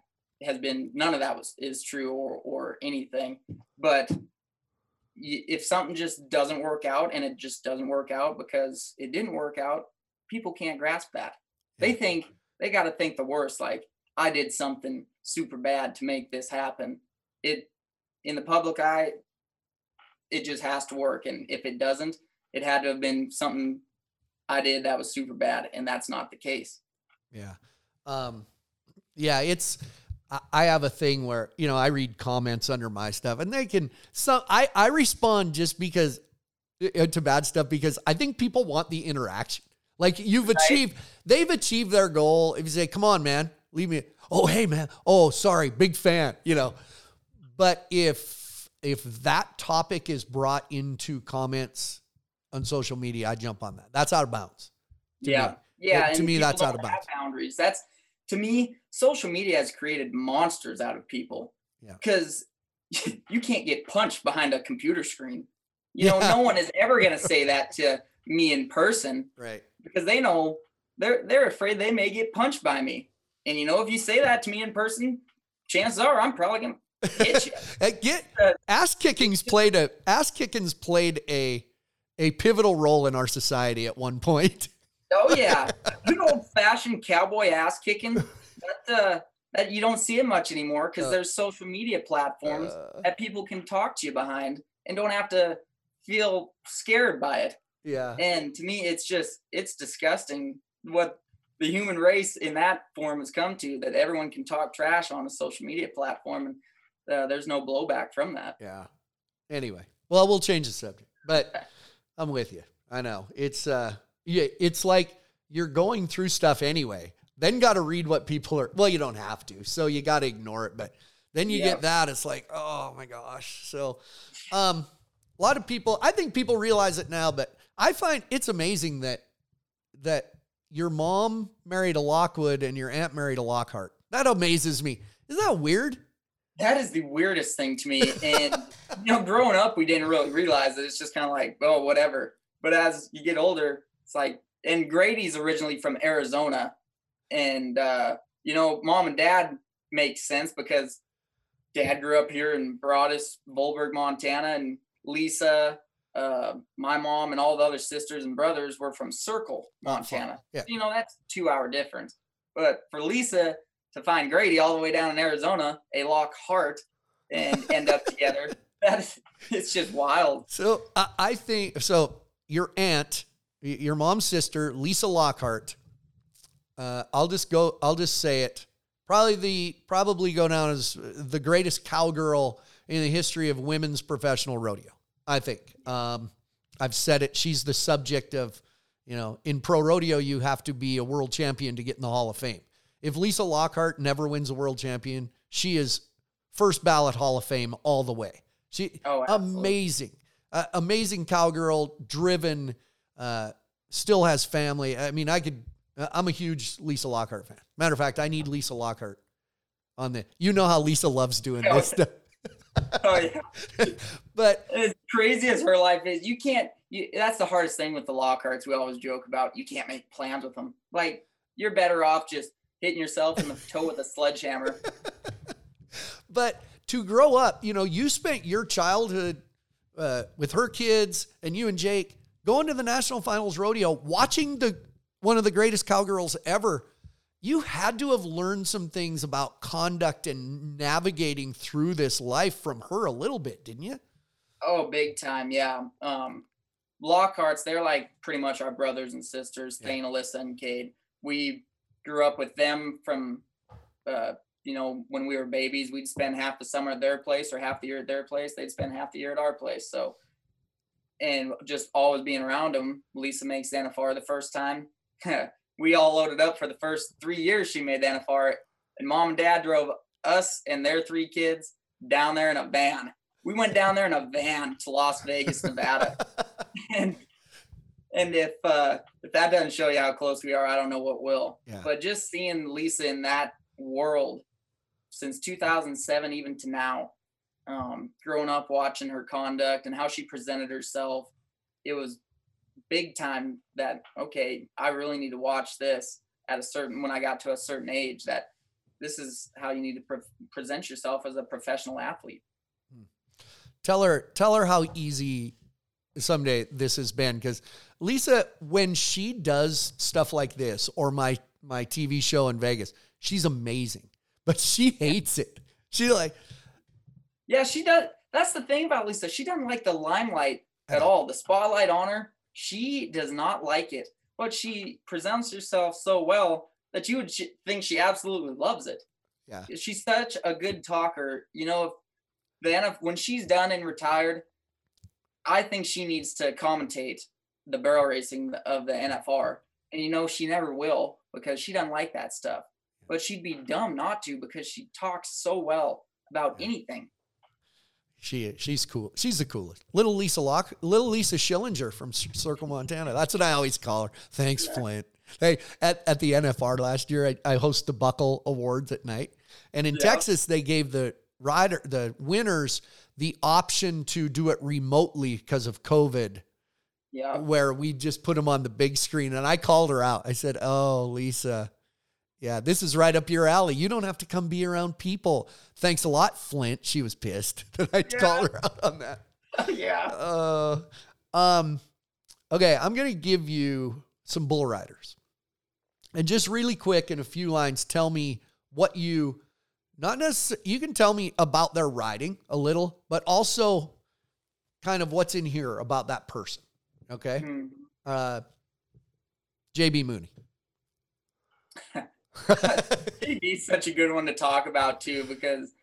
has been none of that was is true or or anything. But if something just doesn't work out and it just doesn't work out because it didn't work out people can't grasp that. They think they got to think the worst like i did something super bad to make this happen. It in the public eye, it just has to work. And if it doesn't, it had to have been something I did that was super bad. And that's not the case. Yeah. Um, yeah, it's, I have a thing where, you know, I read comments under my stuff and they can, so I, I respond just because uh, to bad stuff because I think people want the interaction. Like you've right. achieved, they've achieved their goal. If you say, come on, man, leave me. Oh, hey, man. Oh, sorry. Big fan, you know. But if if that topic is brought into comments on social media, I jump on that. That's out of bounds. Yeah. Me. Yeah. to me, that's out of bounds. Boundaries. That's to me, social media has created monsters out of people. Yeah. Because you can't get punched behind a computer screen. You know, no one is ever gonna say that to me in person. Right. Because they know they're they're afraid they may get punched by me. And you know, if you say that to me in person, chances are I'm probably gonna Get ass kicking's played a ass kicking's played a a pivotal role in our society at one point. oh yeah, good old fashioned cowboy ass kicking. That uh, that you don't see it much anymore because uh, there's social media platforms uh, that people can talk to you behind and don't have to feel scared by it. Yeah. And to me, it's just it's disgusting what the human race in that form has come to that everyone can talk trash on a social media platform and uh, there's no blowback from that. Yeah. Anyway, well, we'll change the subject, but I'm with you. I know it's uh, yeah, it's like you're going through stuff anyway. Then got to read what people are. Well, you don't have to, so you got to ignore it. But then you Yeah. get that, it's like, oh my gosh. So, um, a lot of people. I think people realize it now, but I find it's amazing that that your mom married a Lockwood and your aunt married a Lockhart. That amazes me. Isn't that weird? That is the weirdest thing to me. And you know, growing up, we didn't really realize it. It's just kind of like, oh, whatever. But as you get older, it's like, and Grady's originally from Arizona, and uh, you know, mom and dad make sense because dad grew up here in Broadus, Volborg, Montana, and Lisa, uh, my mom, and all the other sisters and brothers were from Circle, Not. Montana. Yeah. You know, that's two hour difference. But for Lisa to find Grady all the way down in Arizona, a Lockhart, and end up together, that is, it's just wild. So I, I think so. Your aunt, your mom's sister, Lisa Lockhart. Uh, I'll just go. I'll just say it. Probably the probably go down as the greatest cowgirl in the history of women's professional rodeo. I think. Um, I've said it. She's the subject of, you know, in pro rodeo, you have to be a world champion to get in the Hall of Fame. If Lisa Lockhart never wins a world champion, she is first ballot Hall of Fame all the way. She Oh, amazing, uh, amazing cowgirl, driven, uh, still has family. I mean, I could. uh, I'm a huge Lisa Lockhart fan. Matter of fact, I need Lisa Lockhart on the. You know how Lisa loves doing Oh, this stuff, Oh yeah. but as crazy as her life is, you can't. You, that's the hardest thing with the Lockharts. We always joke about. You can't make plans with them. Like you're better off just hitting yourself in the toe with a sledgehammer. but to grow up, you know, you spent your childhood uh, with her kids and you and Jake going to the national finals rodeo, watching the one of the greatest cowgirls ever. You had to have learned some things about conduct and navigating through this life from her a little bit, didn't you? Oh, big time, yeah. Um, Lockharts, they're like pretty much our brothers and sisters, Yeah. Thane, Alyssa, and Cade. We grew up with them from, uh, you know, when we were babies. We'd spend half the summer at their place or half the year at their place. They'd spend half the year at our place. So, and just always being around them. Lisa makes NFR the first time. we all loaded up for the first three years she made NFR, and mom and dad drove us and their three kids down there in a van. We went down there in a van to Las Vegas, Nevada. and and if uh if that doesn't show you how close we are, I don't know what will. Yeah. But just seeing Lisa in that world since 2007 even to now, um, growing up watching her conduct and how she presented herself, it was big time that okay, I really need to watch this at a certain when I got to a certain age that this is how you need to pre- present yourself as a professional athlete. tell her tell her how easy someday this has been because lisa when she does stuff like this or my my tv show in vegas she's amazing but she hates it she like Yeah, she does. That's the thing about Lisa. She doesn't like the limelight at all. The spotlight on her, she does not like it. But she presents herself so well that you would think she absolutely loves it. Yeah. She's such a good talker. You know, if the NF, when she's done and retired, I think she needs to commentate the barrel racing of the NFR. And you know, she never will because she doesn't like that stuff. But she'd be mm-hmm. dumb not to because she talks so well about anything. she she's cool she's the coolest little lisa lock little lisa schillinger from circle montana that's what i always call her thanks flint hey at, at the nfr last year I, I host the buckle awards at night and in Yeah. texas they gave the rider the winners the option to do it remotely because of covid Yeah. where we just put them on the big screen. And I called her out. I said, Oh, Lisa, yeah, this is right up your alley. You don't have to come be around people. Thanks a lot, Flint. She was pissed that I called her out on that. yeah. Uh, um, okay, I'm going to give you some bull riders. And just really quick in a few lines, tell me what you, not necessarily, you can tell me about their riding a little, but also kind of what's in here about that person. Okay. Mhm. Uh, JB Mooney. JB's such a good one to talk about too because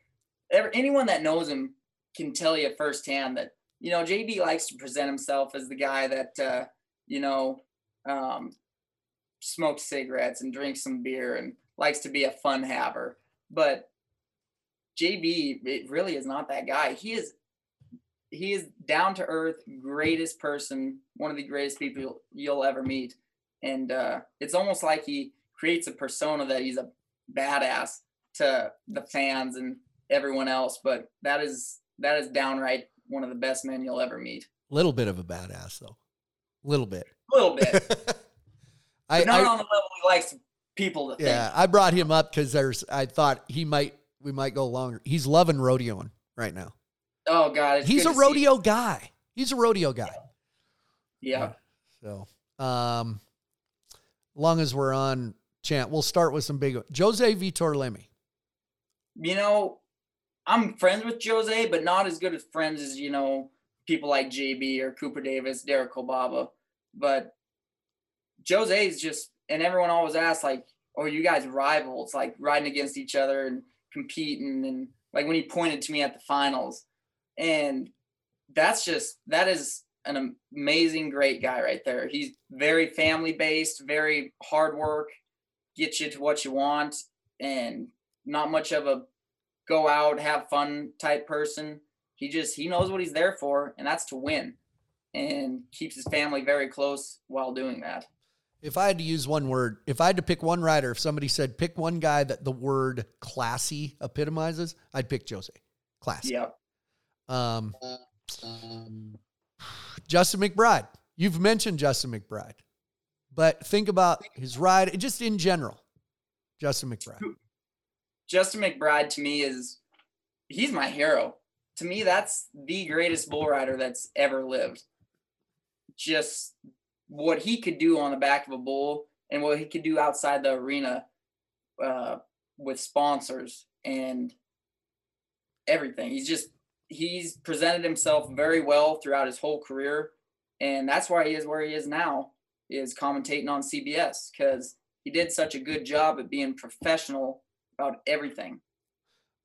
ever, anyone that knows him can tell you firsthand that you know JB likes to present himself as the guy that uh, you know um, smokes cigarettes and drinks some beer and likes to be a fun haver. But JB, it really is not that guy. He is he is down to earth, greatest person, one of the greatest people you'll, you'll ever meet. And uh, it's almost like he creates a persona that he's a badass to the fans and everyone else. But that is that is downright one of the best men you'll ever meet. Little bit of a badass though. Little bit. A little bit. I, not I, on the level he likes people to yeah, think. I brought him up because there's. I thought he might. We might go longer. He's loving rodeoing right now. Oh God, He's a rodeo guy. He's a rodeo guy. Yeah. So, um, long as we're on chant, we'll start with some big. Jose Vitor Leme. you know, I'm friends with Jose, but not as good as friends as, you know, people like JB or Cooper Davis, Derek Kolbaba. But Jose is just, and everyone always asks, like, oh, you guys rivals, like riding against each other and competing. And like when he pointed to me at the finals. And that's just, that is an amazing, great guy right there. He's very family based, very hard work, get you to what you want, and not much of a go out, have fun type person. He just he knows what he's there for, and that's to win, and keeps his family very close while doing that. If I had to use one word, if I had to pick one rider, if somebody said pick one guy that the word classy epitomizes, I'd pick Jose. Classy. Yep. Um, Justin McBride. You've mentioned Justin McBride, but think about his ride, just in general. Justin McBride. Justin McBride to me is he's my hero. To me, that's the greatest bull rider that's ever lived. Just what he could do on the back of a bull and what he could do outside the arena uh, with sponsors and everything. He's just he's presented himself very well throughout his whole career, and that's why he is where he is now. Is commentating on CBS because he did such a good job at being professional about everything.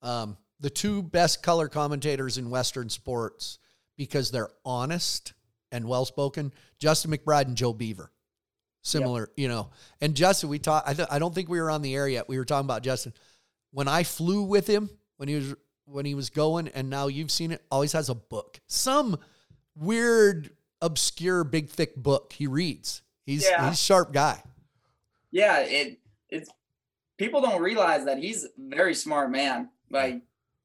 Um, the two best color commentators in Western sports because they're honest and well spoken. Justin McBride and Joe Beaver. Similar, you know. And Justin, we talked. I, th- I don't think we were on the air yet. We were talking about Justin. When I flew with him, when he was when he was going, and now you've seen it. Always has a book, some weird, obscure, big, thick book he reads. He's Yeah. he's a sharp guy. Yeah, it it's people don't realize that he's a very smart man. Like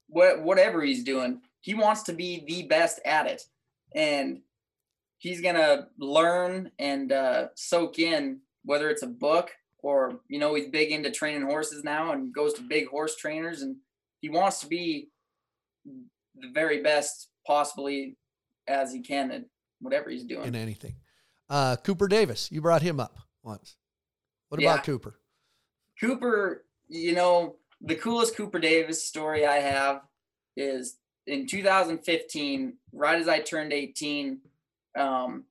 what whatever he's doing, he wants to be the best at it, and he's gonna learn and uh, soak in whether it's a book or you know he's big into training horses now and goes to big horse trainers and he wants to be the very best possibly as he can at whatever he's doing. in anything. Uh, Cooper Davis, you brought him up once. What Yeah. about Cooper? Cooper, you know, the coolest Cooper Davis story I have is in 2015, right as I turned 18, um,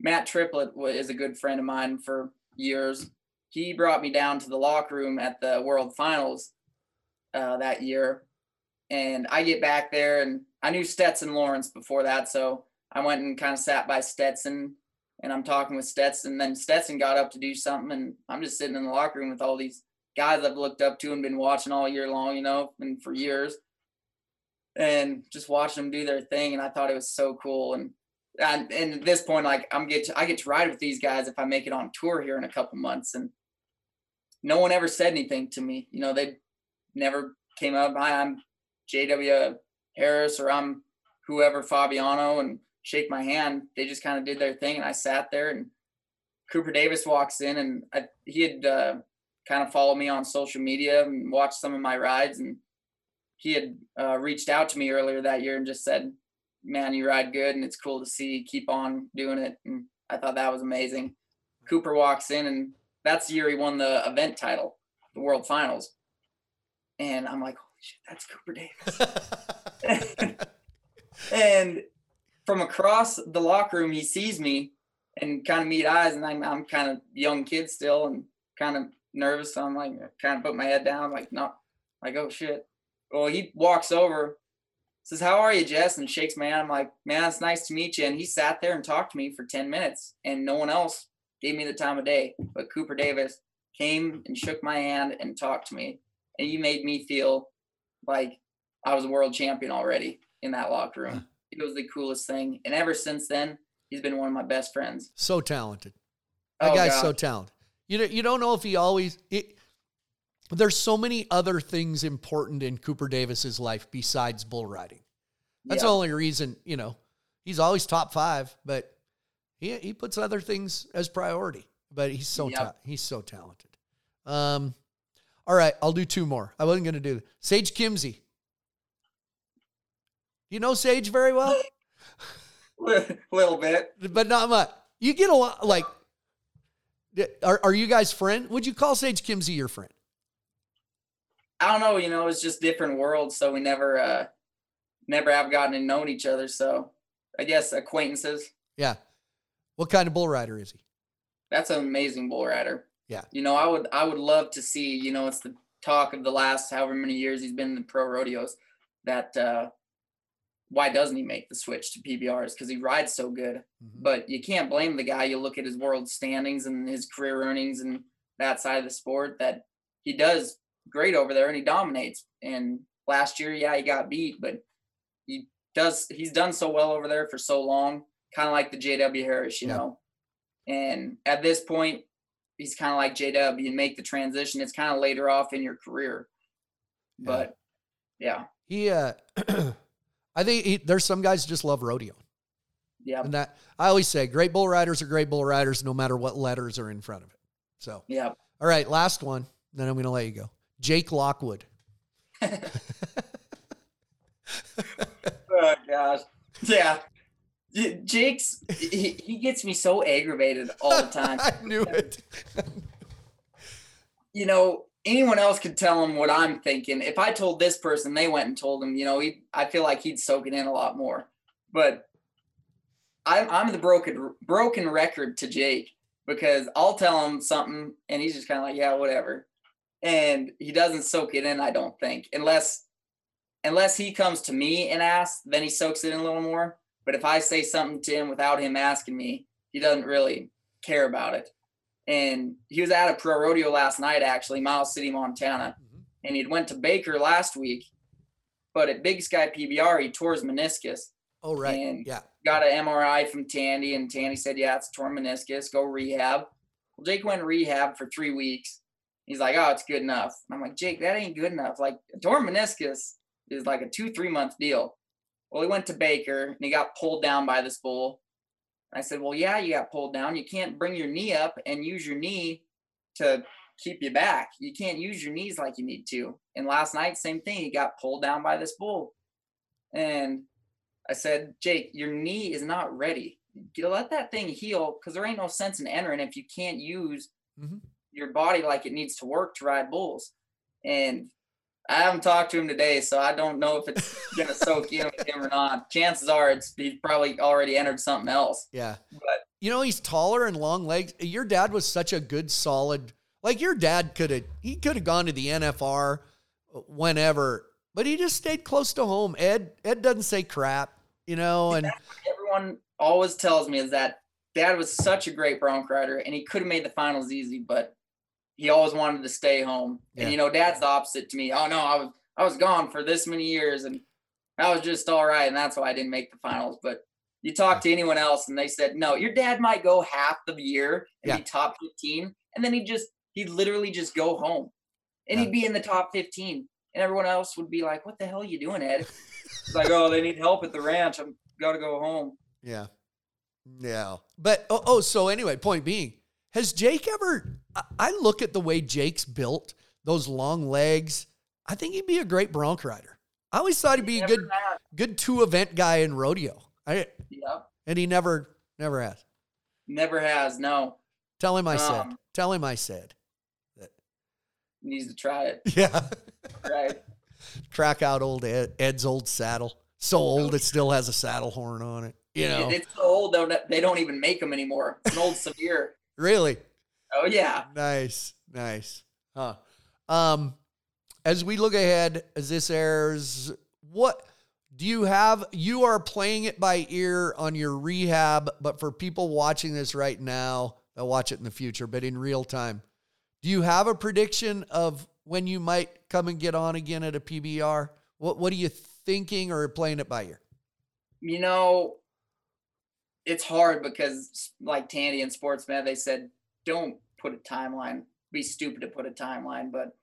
Matt Triplett is a good friend of mine for years. He brought me down to the locker room at the World Finals uh, that year. And I get back there, and I knew Stetson Lawrence before that. So I went and kind of sat by Stetson and I'm talking with Stetson. Then Stetson got up to do something, and I'm just sitting in the locker room with all these guys I've looked up to and been watching all year long, you know, and for years, and just watching them do their thing. And I thought it was so cool. And and, at this point, like I'm get to, I get to ride with these guys if I make it on tour here in a couple months. And no one ever said anything to me. You know, they never came up. Hi, I'm J.W. Harris, or I'm whoever Fabiano, and shake my hand. They just kind of did their thing, and I sat there. And Cooper Davis walks in, and I, he had uh, kind of followed me on social media and watched some of my rides, and he had uh, reached out to me earlier that year and just said, "Man, you ride good, and it's cool to see. Keep on doing it." And I thought that was amazing. Cooper walks in, and that's the year he won the event title, the World Finals, and I'm like, "Holy shit, that's Cooper Davis!" and from across the locker room, he sees me and kind of meet eyes, and I'm I'm kind of young kid still, and kind of nervous. So I'm like, kind of put my head down, like, no, like, oh shit. Well, he walks over, says, How are you, Jess? And shakes my hand. I'm like, Man, it's nice to meet you. And he sat there and talked to me for 10 minutes, and no one else gave me the time of day. But Cooper Davis came and shook my hand and talked to me. And he made me feel like I was a world champion already in that locker room. It was the coolest thing. And ever since then, he's been one of my best friends. So talented. That Oh, guy's so talented. You know, you don't know if he always. It, there's so many other things important in Cooper Davis's life besides bull riding. That's Yeah. the only reason. You know, he's always top five, but he he puts other things as priority. But he's so ta- he's so talented. Um, all right, I'll do two more. I wasn't going to do Sage Kimsey. You know Sage very well. A little bit. but not much. You get a lot like. Are, are you guys friend? Would you call Sage Kimsey your friend? I don't know, you know, it's just different worlds. So we never, uh, never have gotten to know each other. So I guess acquaintances. Yeah. What kind of bull rider is he? That's an amazing bull rider. Yeah. You know, I would, I would love to see, you know, it's the talk of the last however many years he's been in the pro rodeos that, uh, why doesn't he make the switch to PBRs? Because he rides so good. Mm-hmm. But you can't blame the guy. You look at his world standings and his career earnings and that side of the sport that he does great over there and he dominates. And last year, yeah, he got beat, but he does he's done so well over there for so long, kind of like the JW Harris, you Yeah. know. And at this point, he's kind of like JW. You make the transition, it's kind of later off in your career. Yeah. But yeah, He, uh, I think he, there's some guys just love rodeo, yeah, and that I always say, great bull riders are great bull riders, no matter what letters are in front of it. So, yeah. all right, last one, then I'm going to let you go. Jake Lockwood. Oh gosh. Yeah. Jake's he, he gets me so aggravated all the time. I knew it. you know, anyone else could tell him what I'm thinking. If I told this person, they went and told him, you know, he I feel like he'd soak it in a lot more. But I'm I'm the broken broken record to Jake because I'll tell him something and he's just kind of like, yeah, whatever. And he doesn't soak it in, I don't think, unless unless he comes to me and asks, then he soaks it in a little more. But if I say something to him without him asking me, he doesn't really care about it. And he was at a pro rodeo last night, actually, Miles City, Montana, mm-hmm. and he'd went to Baker last week. But at Big Sky PBR, he tore his meniscus. Oh, right. And- yeah. Got an MRI from Tandy, and Tandy said, "Yeah, it's torn meniscus. Go rehab." Well, Jake went rehab for three weeks. He's like, "Oh, it's good enough." I'm like, "Jake, that ain't good enough. Like, torn meniscus is like a two, three month deal." Well, he went to Baker and he got pulled down by this bull. I said, Well, yeah, you got pulled down. You can't bring your knee up and use your knee to keep you back. You can't use your knees like you need to. And last night, same thing. He got pulled down by this bull. And I said, Jake, your knee is not ready. You let that thing heal because there ain't no sense in entering if you can't use Mhm. Your body like it needs to work to ride bulls. And I haven't talked to him today, so I don't know if it's gonna soak in with him or not. Chances are it's he's probably already entered something else. Yeah. But You know, he's taller and long legs. Your dad was such a good, solid. Like your dad could have, he could have gone to the NFR whenever, but he just stayed close to home. Ed, Ed doesn't say crap, you know, and everyone always tells me is that dad was such a great bronc rider and he could have made the finals easy, but he always wanted to stay home. Yeah. And you know, dad's the opposite to me. Oh no, I was I was gone for this many years and I was just all right, and that's why I didn't make the finals. But you talk to anyone else and they said, No, your dad might go half the year and Yeah. be top 15, and then he'd just he'd literally just go home. And he'd be in the top 15. And everyone else would be like, What the hell are you doing, Ed? It's like, oh, they need help at the ranch. I'm gotta go home. yeah. Yeah. But, oh, oh, so anyway, point being, has Jake ever, I, look at the way Jake's built, those long legs. I think he'd be a great bronc rider. I always thought he'd be a good, have. good two event guy in rodeo. I, Yeah. and he never, never has. Never has. No. Tell him I said. Um, Tell him I said. He needs to try it. Yeah. Right. Track out old Ed, Ed's old saddle. So old it still has a saddle horn on it. You know, It's so old though they don't even make them anymore. It's an old severe. Really Oh yeah. nice, nice. Huh. Um, as we look ahead, as this airs, what do you have? You are playing it by ear on your rehab, but for people watching this right now, they'll watch it in the future, but in real time, do you have a prediction of when you might come and get on again at a PBR? What What are you thinking, or playing it by ear? You know, it's hard because, like Tandy and Sportsman, they said don't put a timeline. Be stupid to put a timeline, but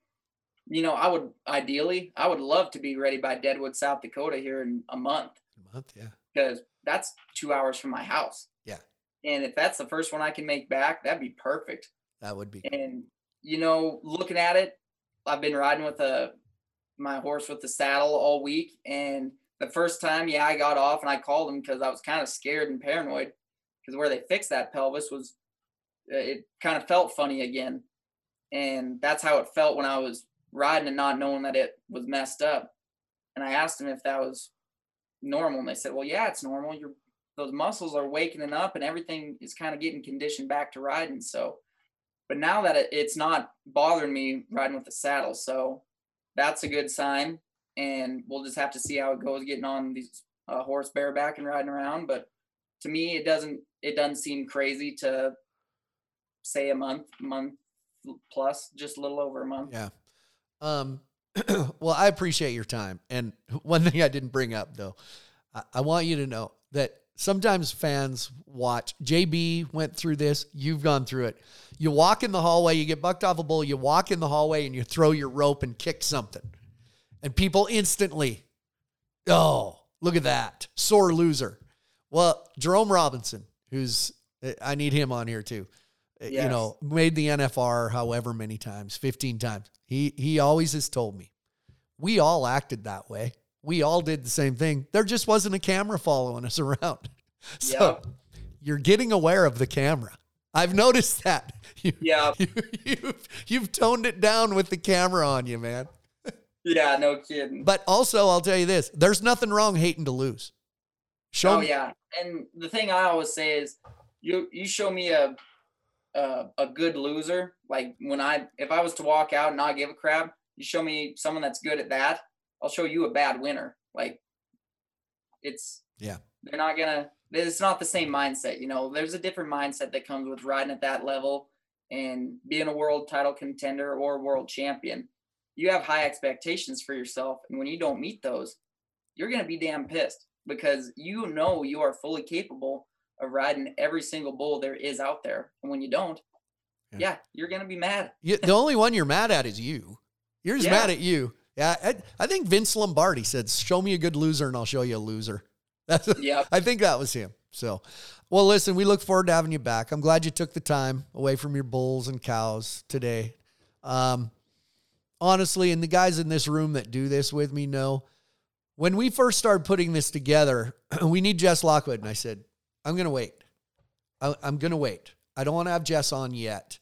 you know, I would ideally, I would love to be ready by Deadwood, South Dakota here in a month. A month, yeah. Because that's two hours from my house. Yeah. And if that's the first one I can make back, that'd be perfect. That would be. And you know, looking at it, I've been riding with a my horse with the saddle all week, and the first time, yeah, I got off and I called him because I was kind of scared and paranoid because where they fixed that pelvis was uh, it kind of felt funny again, and that's how it felt when I was riding and not knowing that it was messed up. And I asked them if that was normal, and they said, "Well, yeah, it's normal. Your those muscles are waking up, and everything is kind of getting conditioned back to riding." So, but now that it, it's not bothering me riding with the saddle, so that's a good sign. And we'll just have to see how it goes getting on these uh, horse bareback and riding around. But to me, it doesn't it doesn't seem crazy to say a month, month plus, just a little over a month. Yeah. Um, well, I appreciate your time. And one thing I didn't bring up though, I, I want you to know that sometimes fans watch. JB went through this. You've gone through it. You walk in the hallway, you get bucked off a bull, you walk in the hallway and you throw your rope and kick something. And people instantly, oh, look at that. Sore loser. Well, Jerome Robinson, who's, I need him on here too. Yes. You know, made the NFR however many times, 15 times. He he always has told me, we all acted that way. We all did the same thing. There just wasn't a camera following us around. So yep. you're getting aware of the camera. I've noticed that. You, yeah. You, you've, you've toned it down with the camera on you, man. Yeah, no kidding. But also, I'll tell you this: there's nothing wrong hating to lose. Show oh me. yeah, and the thing I always say is, you you show me a a, a good loser. Like when I if I was to walk out and not give a crap, you show me someone that's good at that. I'll show you a bad winner. Like it's yeah, they're not gonna. It's not the same mindset. You know, there's a different mindset that comes with riding at that level and being a world title contender or world champion you have high expectations for yourself. And when you don't meet those, you're going to be damn pissed because you know you are fully capable of riding every single bull there is out there. And when you don't, yeah, yeah you're going to be mad. you, the only one you're mad at is you. You're just yeah. mad at you. Yeah. I, I, think Vince Lombardi said, show me a good loser and I'll show you a loser. That's, yeah. I think that was him. So, well, listen, we look forward to having you back. I'm glad you took the time away from your bulls and cows today. Um, honestly, and the guys in this room that do this with me know when we first started putting this together, we need Jess Lockwood. And I said, I'm going to wait. I, am going to wait. I don't want to have Jess on yet.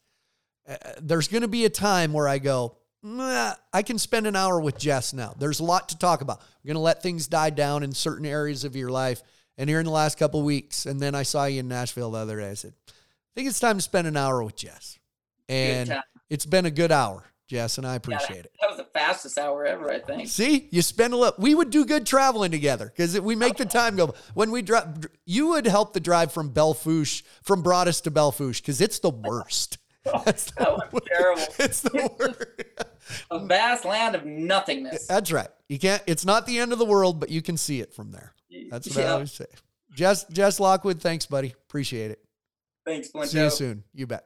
Uh, there's going to be a time where I go, I can spend an hour with Jess now. There's a lot to talk about. I'm going to let things die down in certain areas of your life. And here in the last couple weeks, and then I saw you in Nashville the other day. I said, I think it's time to spend an hour with Jess. And it's been a good hour. Jess, and I appreciate yeah, it. That was the fastest hour ever, I think. See, you spend a lot. We would do good traveling together because we make the time go. When we drive, you would help the drive from Belle Fourche, from Broadus to Belle Fourche, because it's the worst. Oh, That's the that was terrible. It's the worst. a vast land of nothingness. That's right. You can't. It's not the end of the world, but you can see it from there. That's what I always say. Jess, Jess Lockwood, thanks, buddy. Appreciate it. Thanks, Flinto. See you soon. You bet.